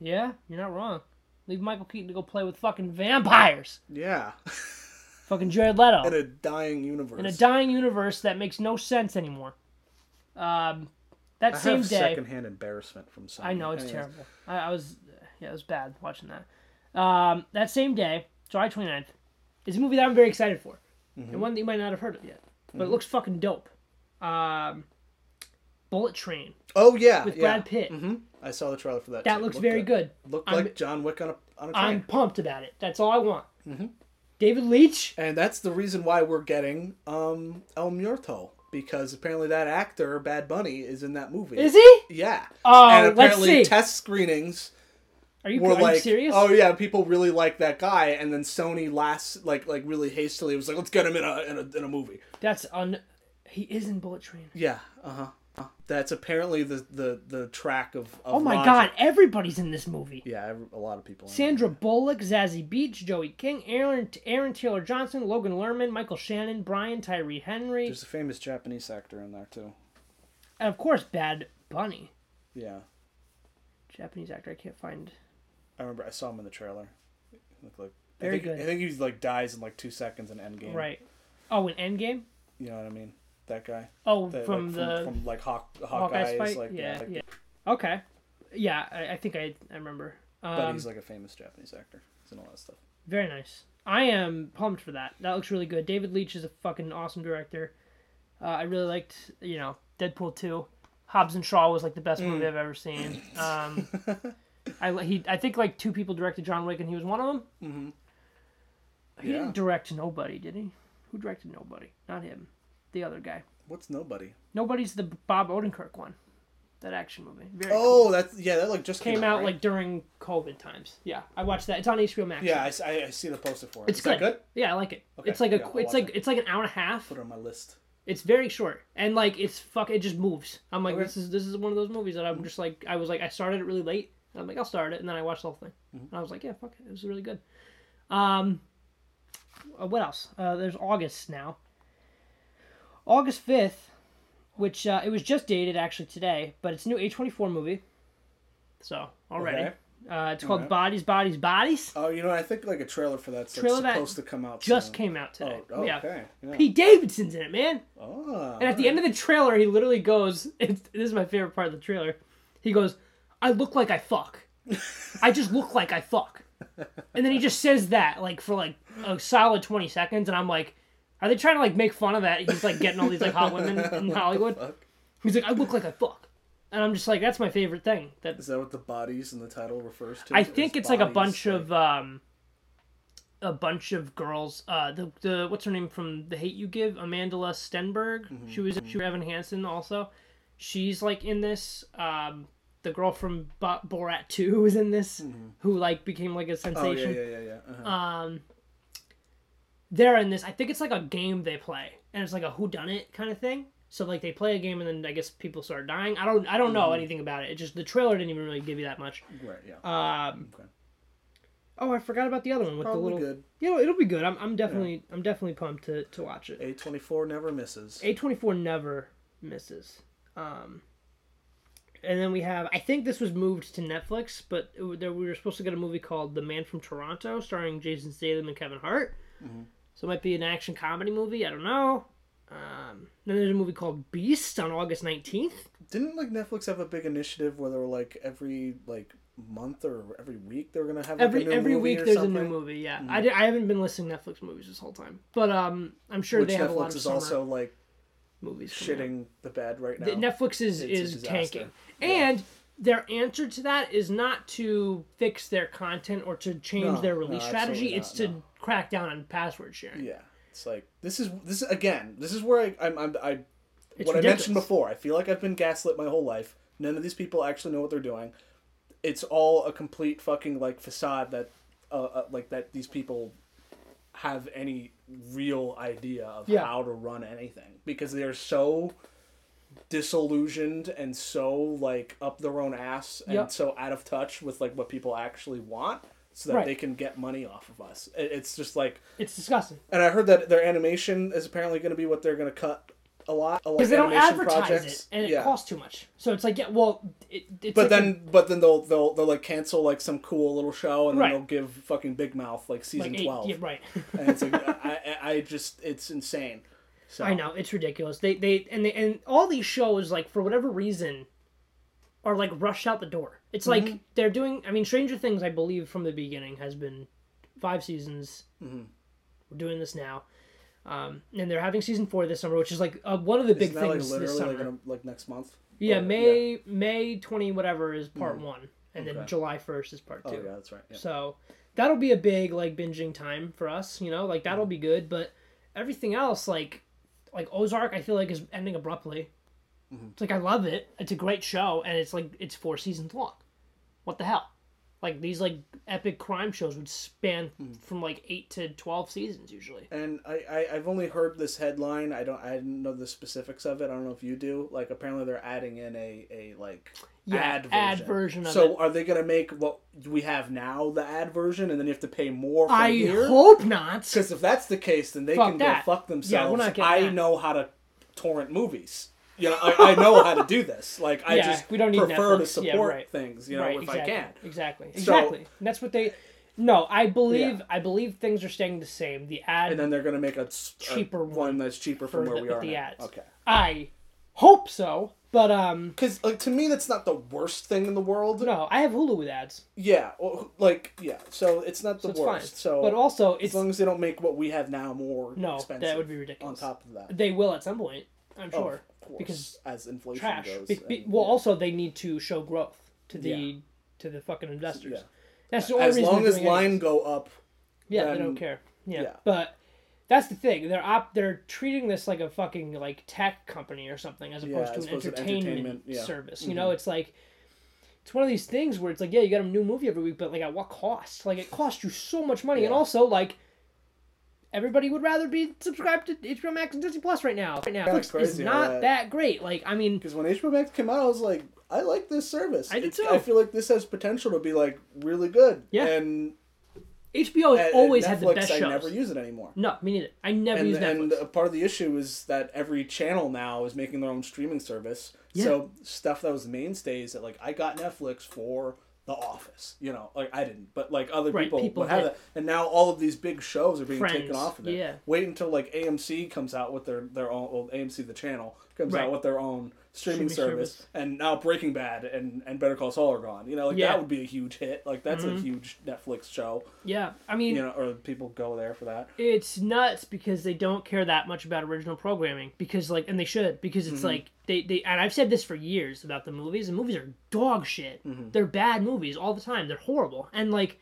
Yeah, you're not wrong. Leave Michael Keaton to go play with fucking vampires. yeah Fucking Jared Leto. *laughs* in a dying universe In a dying universe that makes no sense anymore. Um, that I same have day. secondhand embarrassment from some I know it's Anyways. terrible. I, I was, yeah, it was bad watching that. Um, that same day, July 29th, is a movie that I'm very excited for, Mm-hmm. and one that you might not have heard of yet, but it looks fucking dope. Um, Bullet Train oh yeah with yeah. Brad Pitt. hmm i saw the trailer for that That too. looks Looked very good. looked I'm- like john wick on a, on a train I'm pumped about it. That's all I want. Mm-hmm. David Leitch. And that's the reason why we're getting um, El Muerto because apparently that actor Bad Bunny is in that movie. Is he? Yeah. Oh, and let's apparently see. test screenings Are you, were like, serious? oh yeah, people really like that guy, and then Sony last like like really hastily was like, let's get him in a in a, in a movie. That's un. He is in Bullet Train. Yeah. Uh huh. Uh, that's apparently the the the track of. of Oh my Roger. god, everybody's in this movie. Yeah, every- a lot of people. Sandra Bullock, Zazie Beetz, Joey King, Aaron Aaron Taylor Johnson, Logan Lerman, Michael Shannon, Brian Tyree Henry, There's a famous Japanese actor in there too. and of course Bad Bunny. Yeah, Japanese actor. I can't find. I remember I saw him in the trailer. He looked like Very I think, good. I think he like dies in like two seconds in Endgame. Right. Oh, in Endgame. You know what I mean? That guy. Oh, That, from like, the from, like Hawk Hawkeye Hawkeye's fight. like yeah, like- yeah. Okay. Yeah, I, I think I I remember. Um, but he's like a famous Japanese actor. He's in all that stuff. Very nice. I am pumped for that. That looks really good. David Leitch is a fucking awesome director. Uh, I really liked, you know, Deadpool 2. Hobbs and Shaw was like the best Mm. movie I've ever seen. *laughs* Um, I he I think like two people directed John Wick and he was one of them. Mm-hmm. He Yeah. didn't direct Nobody, did he? Who directed Nobody? Not him. The other guy. What's nobody? Nobody's the Bob Odenkirk one. That action movie. Very cool. Oh, that's yeah. That like just came, Came out right? like during COVID times. Yeah, I watched that. It's on HBO Max. Yeah, I see the poster for it. It's Is that good. good? Yeah, I like it. Okay, It's like a yeah, it's like it. it's like an hour and a half. Put it on my list. It's very short and like it's fuck. It just moves. I'm like Okay. this is this is one of those movies that I'm just like I was like I started it really late. And I'm like I'll start it and then I watched the whole thing. Mm-hmm. And I was like yeah fuck it. It was really good. Um, uh, what else? Uh, there's August now. August fifth, which uh, it was just dated actually today, but it's a new A24 movie. So already, Okay. uh, it's called Alright. Bodies, Bodies, Bodies. Oh, you know, I think like a trailer for that's like, Trailer that supposed to come out. Just soon. came out today. Oh, oh, yeah. okay. Yeah. Pete Davidson's in it, man. Oh, And at the end of the trailer, he literally goes, *laughs* it's, "This is my favorite part of the trailer." He goes, "I look like I fuck. I just look like I fuck." And then he just says that like for like a solid twenty seconds, and I'm like, "Are they trying to like make fun of that?" He's like getting all these like hot women *laughs* in Hollywood. Fuck. He's like, "I look like I fuck." and I'm just like, that's my favorite thing. That Is that what the bodies in the title refers to? I think it's like a bodies, bunch like- of um, a bunch of girls. Uh, the the what's her name from The Hate You Give? Amandla Stenberg. Mm-hmm, She was she was Evan Hansen also. She's like in this. Um, the girl from Bo- Borat Two *laughs* was in this, who like became like a Mm-hmm. Oh sensation. yeah, yeah, yeah, yeah. Uh-huh. Um, they're in this. I think it's like a game they play, and it's like a who done it kind of thing. So like they play a game, and then I guess people start dying. I don't I don't know anything about it. It just the trailer didn't even really give you that much. right, yeah. Um, Okay. oh, I forgot about the other one with Probably the little. good. You know, it'll be good. I'm, I'm definitely I'm definitely pumped to, to watch it. A twenty four never misses. A twenty four never misses. Um, and then we have I think this was moved to Netflix, but it, there, we were supposed to get a movie called The Man from Toronto, starring Jason Statham and Kevin Hart. Mm-hmm. So it might be an action comedy movie. I don't know. Um, then there's a movie called Beast on August nineteenth. Didn't like Netflix have a big initiative where they were like every like month or every week they were gonna have like, Every a new movie? every week there's something? a new movie. Yeah, I, di- I haven't been listening to Netflix movies this whole time, but um, I'm sure Which they have a lot Netflix of is also like movies. coming out. shitting the bed right now. The- Netflix is It's is tanking, and their answer to that is not to fix their content or to change No, their release absolutely strategy. not, it's to no. crack down on password sharing. Yeah, it's like this is this again. This is where I I'm, I'm I It's what I mentioned before. I feel like I've been gaslit my whole life. None of these people actually know what they're doing. It's all a complete fucking like facade that uh, uh like that these people have any real idea of Yeah. how to run anything because they're so disillusioned and so like up their own ass and Yep. so out of touch with like what people actually want so that Right. they can get money off of us. It's just like It's disgusting and I heard that their animation is apparently going to be what they're going to cut a lot. a lot because they don't animation advertise projects. it and it yeah. costs too much. So it's like yeah, well, it, it's But like a- then, but then they'll they'll they'll like cancel like some cool little show, and Right. then they'll give fucking Big Mouth like season like eight, twelve, yeah, right. and it's like *laughs* I I just it's insane. So I know it's ridiculous. They they and they and all these shows like for whatever reason are like rushed out the door. It's Mm-hmm. like they're doing. I mean, Stranger Things, I believe from the beginning has been five seasons. Mm-hmm. We're doing this now, um, and they're having season four this summer, which is like uh, one of the big Isn't like things this summer. like, like next month? yeah, Or- May May twenty whatever is part one, and then July first is part Oh two. yeah, that's right. Yeah. So that'll be a big like binging time for us, you know, like Mm-hmm. that'll be good. But everything else, like like Ozark, I feel like is ending abruptly. Mm-hmm. It's like I love it. It's a great show, and it's like it's four seasons long. What the hell? Like these like epic crime shows would span Mm-hmm. from like eight to twelve seasons usually. And I, I I've only heard this headline. I don't I didn't know the specifics of it. I don't know if you do. Like apparently they're adding in a a like Yeah, ad version. ad version of so it. are they gonna make what we have now the ad version, and then you have to pay more I here? hope not. Because if that's the case, then they Fuck can that. go fuck Yeah, themselves. we're not getting I that. know how to torrent movies. You know, I, I know how to do this. Like I *laughs* just we don't need prefer Netflix. to Yeah, support right. things. You know, right, if exactly, I can. Exactly. So- Exactly. And that's what they. No, I believe Yeah. I believe things are staying the same. The ad And then they're gonna make a Cheaper one, one that's cheaper from where the, we are the now. ads. Okay. I hope so, but um, Because like to me, that's not the worst thing in the world. no, I have Hulu with ads, Yeah, well, like yeah. So it's not the so it's worst. fine. So but also as long as they don't make what we have now more no, expensive, that would be ridiculous. on top of that. They will at some point, I'm Oh, sure. of course, because as inflation Trash. goes. Be- be- and- well, yeah. also they need to show growth to the Yeah. to the fucking investors. Yeah. That's the only as reason long as doing anything. line go up, Yeah, then- they don't care. Yeah. yeah. But that's the thing. They're op- they're treating this like a fucking like tech company or something as Yeah, opposed to as an opposed entertainment, entertainment, yeah. Mm-hmm. service. You know, it's like it's one of these things where it's like, yeah, you got a new movie every week, but like at what cost? Like it costs you so much money, and also like everybody would rather be subscribed to HBO Max and Disney Plus right now. Right now, Netflix is crazy not that- that great. Like I mean, because when HBO Max came out, I was like, I like this service. I did It's- too. I feel like this has potential to be like really good. Yeah. and HBO has at always had the Netflix, best I shows. never use it anymore. No, me neither. I never and, use Netflix. and a part of the issue is that every channel now is making their own streaming service. Yeah. So stuff that was the mainstays that like I got Netflix for The Office, you know, like I didn't, but like other Right, people, people have that, and now all of these big shows are being Friends, taken off of it. yeah. Wait until like AMC comes out with their their own well, AMC the channel comes Right. out with their own streaming, Streaming service, service. and now Breaking Bad and, and Better Call Saul are gone. You know, like Yeah. that would be a huge hit. Like that's Mhm. a huge Netflix show. Yeah, I mean, You know, or people go there for that. it's nuts because they don't care that much about original programming because like and they should because it's Mhm. like they, they and I've said this for years about the movies and movies are dog shit. Mhm. They're bad movies all the time. They're horrible. And like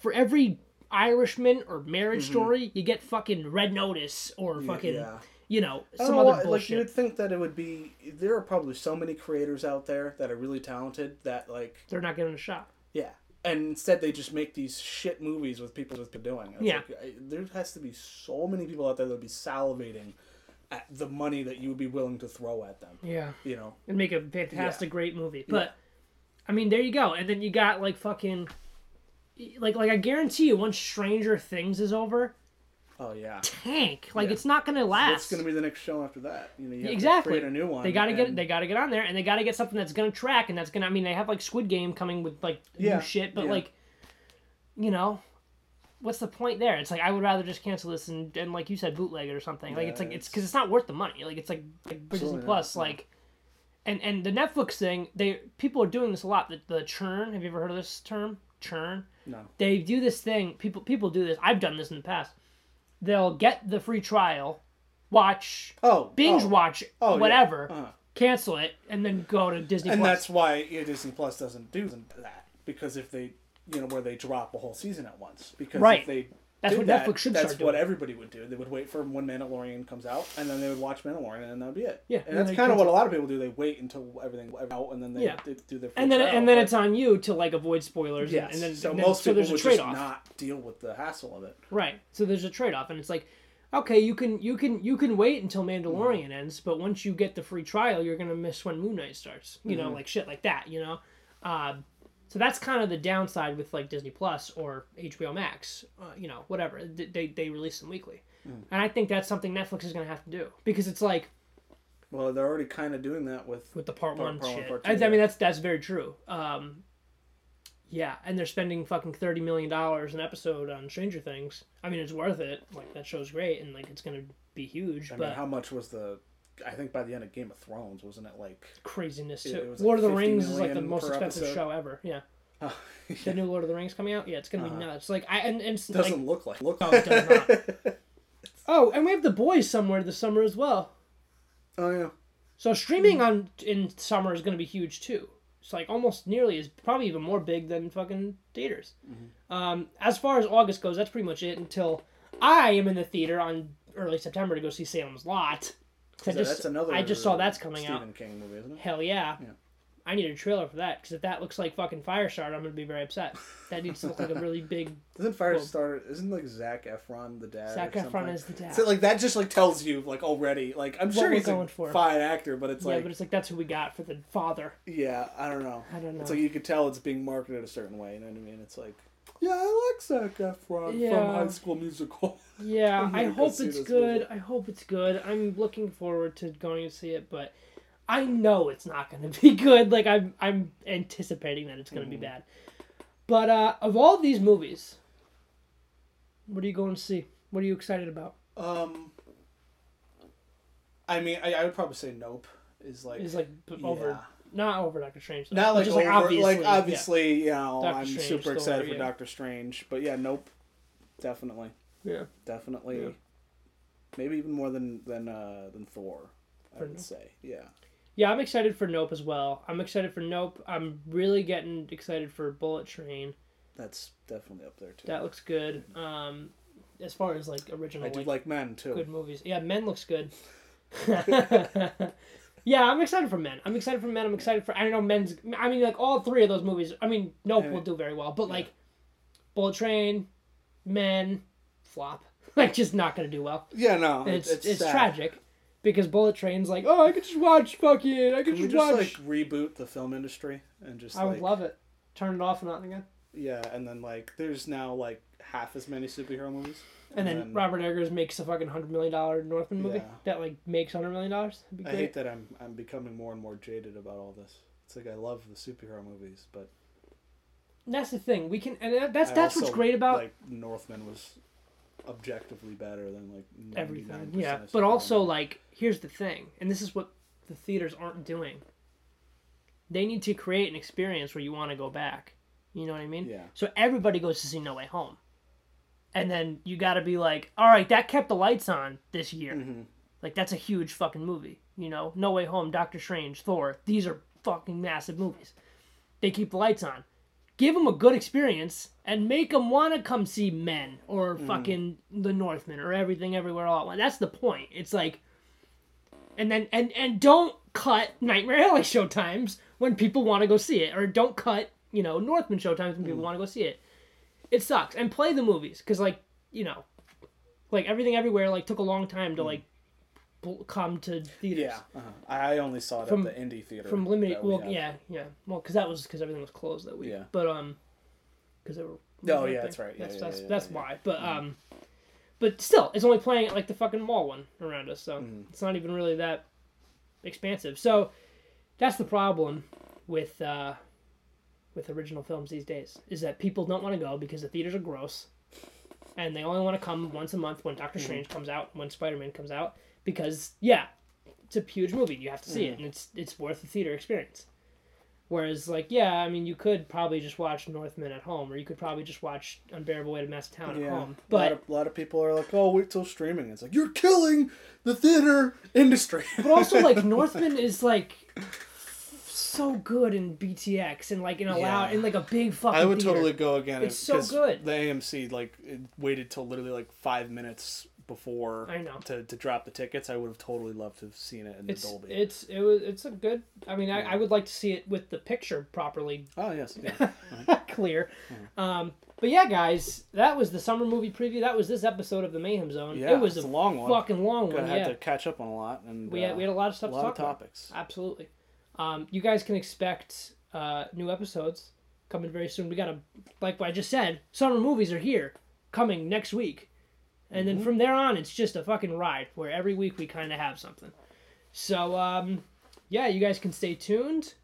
for every Irishman or Marriage Mhm. Story, you get fucking Red Notice or Yeah, fucking yeah. You know some know other Like bullshit. you would think that it would be. There are probably so many creators out there that are really talented that like They're not getting a shot. yeah. And instead, they just make these shit movies with people just been doing. It's Yeah. like, I- there has to be so many people out there that would be salivating at the money that you would be willing to throw at them. Yeah. You know, and make a fantastic, great movie. But I mean, there you go. And then you got like fucking, like like I guarantee you, once Stranger Things is over, oh yeah, tank. Like Yeah. it's not gonna last it's going to be the next show after that? You know, you Exactly. to create a new one. They gotta get they gotta get on there, and they gotta get something that's gonna track, and that's gonna. I mean, they have like Squid Game coming with like Yeah, new shit, but yeah. like, you know, what's the point there? It's like I would rather just cancel this and, and like you said, bootleg it or something. Like it's like it's because it's not worth the money. Like it's like like Disney Plus, like. And, and the Netflix thing, they people are doing this a lot. The, the churn. Have you ever heard of this term? Churn. No. They do this thing. People people do this. I've done this in the past. They'll get the free trial, watch Oh, binge oh, watch oh, yeah. whatever, Uh-huh. cancel it, and then go to Disney And Plus. that's why Disney Plus doesn't do that because if they, you know, where they drop a whole season at once. Because Right. if they That's what that, Netflix should That's start what doing. everybody would do. They would wait for when Mandalorian comes out, and then they would watch Mandalorian, and that'd be it. Yeah, and and that's kind of what a lot of people do. They wait until everything out, and then they, Yeah. they do their. and then free trial, and then but- it's on you to like avoid spoilers. and- Yes. And, then so and then, most so people would just not deal with the hassle of it. Right. So there's a trade off, and it's like, okay, you can you can you can wait until Mandalorian Mm-hmm. ends, but once you get the free trial, you're gonna miss when Moon Knight starts. You know, Mhm. like shit like that. You know. Um, so that's kind of the downside with like Disney Plus or HBO Max. Uh, you know, whatever they they release them weekly, Mm. and I think that's something Netflix is gonna have to do because it's like Well, they're already kind of doing that with. with the part, Part- one part one, shit. part I, two, I mean, that's that's very true. Um, yeah, and they're spending fucking thirty million dollars an episode on Stranger Things. I mean, it's worth it. Like that show's great, and like it's gonna be huge. I but mean, how much was the? I think by the end of Game of Thrones, wasn't it like? craziness too. it was Lord like of the Rings is like the most expensive episode. show ever. Yeah, *laughs* Oh, the new Lord of the Rings coming out. Yeah, it's gonna be Uh-huh. nuts. Like I and, and it's doesn't like look like. Look. No, it does oh, and we have the boys somewhere this summer as well. oh yeah. So streaming on in summer is to be huge too. It's like almost nearly is probably even more big than fucking theaters. Mm-hmm. Um, as far as August goes, that's pretty much it until I am in the theater on early September to go see Salem's Lot. So just, that's another. I just saw that's coming Stephen out. King movie, isn't it? Hell yeah. Yeah. I need a trailer for that because if that looks like fucking Firestarter, I'm gonna be very upset. That needs to look like a really *laughs* big. Isn't Firestarter? Isn't like Zac Efron the dad? Zac or Efron is the dad. So like that just like tells you like already like I'm What sure he's going a for. fine actor, but it's yeah, like yeah, but it's like that's who we got for the father. yeah, I don't know. I don't know. It's like you could tell it's being marketed a certain way. You know what I mean? It's like yeah, I like Zac Efron Yeah. from High School Musical. *laughs* Yeah, I hope it's good. movie. I hope it's good. I'm looking forward to going to see it, but I know it's not going to be *laughs* good. Like I'm I'm anticipating that it's going to be Mhm. bad. But uh of all these movies, what are you going to see? What are you excited about? Um, I mean, I, I would probably say Nope is like Is like over yeah. Not over Doctor Strange. though, Not like just over, like obviously, yeah. you know, Doctor I'm Strange super story, excited for yeah. Doctor Strange, but yeah, Nope, definitely, Yeah. definitely, Yeah. maybe even more than than uh than Thor, I For would Nope. say, yeah. Yeah, I'm excited for Nope as well. I'm excited for Nope. I'm really getting excited for Bullet Train. That's definitely up there too. That looks good. Um, as far as like original, I do like, like Men too. good movies. Yeah, Men looks good. *laughs* *laughs* yeah, I'm excited for Men. I'm excited for Men. I'm excited for. I don't know Men's. I mean, like all three of those movies. I mean, Nope will do very well, but yeah. like, Bullet Train, Men, flop. *laughs* like, just not gonna do well. Yeah, no, it's it's, sad. tragic because Bullet Train's like, oh, I could just watch fucking. I could Can we just, just watch. like reboot the film industry and just I would love it. Turn it off and on again. Yeah, and then like there's now like half as many superhero movies. And then, then- Robert Eggers makes a fucking hundred million dollar Northman movie Yeah. that like makes hundred million dollars. I hate that I'm I'm becoming more and more jaded about all this. It's like I love the superhero movies, but And that's the thing. We can, and that's I that's what's great about like Northman was objectively better than like 99% everything. Yeah, but also movies. like here's the thing, and this is what the theaters aren't doing. They need to create an experience where you want to go back. You know what I mean? Yeah. So everybody goes to see No Way Home. And then you got to be like, all right, that kept the lights on this year. Mm-hmm. Like that's a huge fucking movie. You know, No Way Home, Doctor Strange, Thor. These are fucking massive movies. They keep the lights on. Give them a good experience and make them want to come see Men or fucking The Northman or Everything Everywhere All at Once. That's the point. It's like, and then and and don't cut Nightmare Alley *laughs* showtimes when people want to go see it, or don't cut you know Northman showtimes when people want to go see it. It sucks. And play the movies because like you know, like Everything Everywhere like took a long time to like bl- come to theaters. Yeah, uh-huh. I only saw it From- at the indie theater. From limited, that we well, have. yeah, yeah, well, because that was because everything was closed that week. Yeah. But um, because they were. Oh, yeah, that's right. Yeah, that's yeah, that's, yeah, that's yeah. Why. But um, but still, it's only playing at like the fucking mall one around us, so it's not even really that expansive. So that's the problem with uh, with original films these days is that people don't want to go because the theaters are gross, and they only want to come once a month when Mm-hmm. Doctor Strange comes out, when Spider Man comes out, because yeah, it's a huge movie. You have to see it, Mm-hmm. and it's it's worth the theater experience. Whereas, like, yeah, I mean, you could probably just watch Northman at home, or you could probably just watch Unbearable Weight of Massive Talent at Yeah, home. a lot But of, a lot of people are like, "Oh, wait till streaming." It's like you're killing the theater industry. but also like *laughs* Northman is like so good in BTX and like in a loud Yeah. in like a big fucking. I would theater. totally go again. It's if- so good. The AMC like it waited till literally like five minutes before I know. to, to drop the tickets. I would have totally loved to have seen it in It's the Dolby. it's it was it's a good. I mean, I, I would like to see it with the picture properly oh yes, *laughs* yeah. clear. Hmm. Um, but yeah, guys, that was the summer movie preview. That was this episode of the Mayhem Zone. Yeah, it was a a long one. fucking long Gonna one. have Yeah, to catch up on a lot, and we had uh, we had a lot of a stuff to lot talk of about. topics. Absolutely. Um, you guys can expect uh, new episodes coming very soon. We got a like I just said, summer movies are here, coming next week, and then from there on, it's just a fucking ride where every week we kind of have something. So um, yeah, you guys can stay tuned.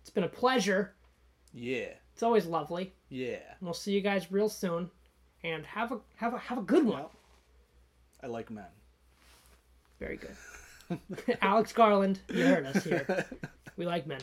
It's been a pleasure. Yeah, It's always lovely. yeah. And we'll see you guys real soon, and have a have a have a good one. Well, I like men. Very good. *laughs* Alex Garland, you heard us here. *laughs* We like men.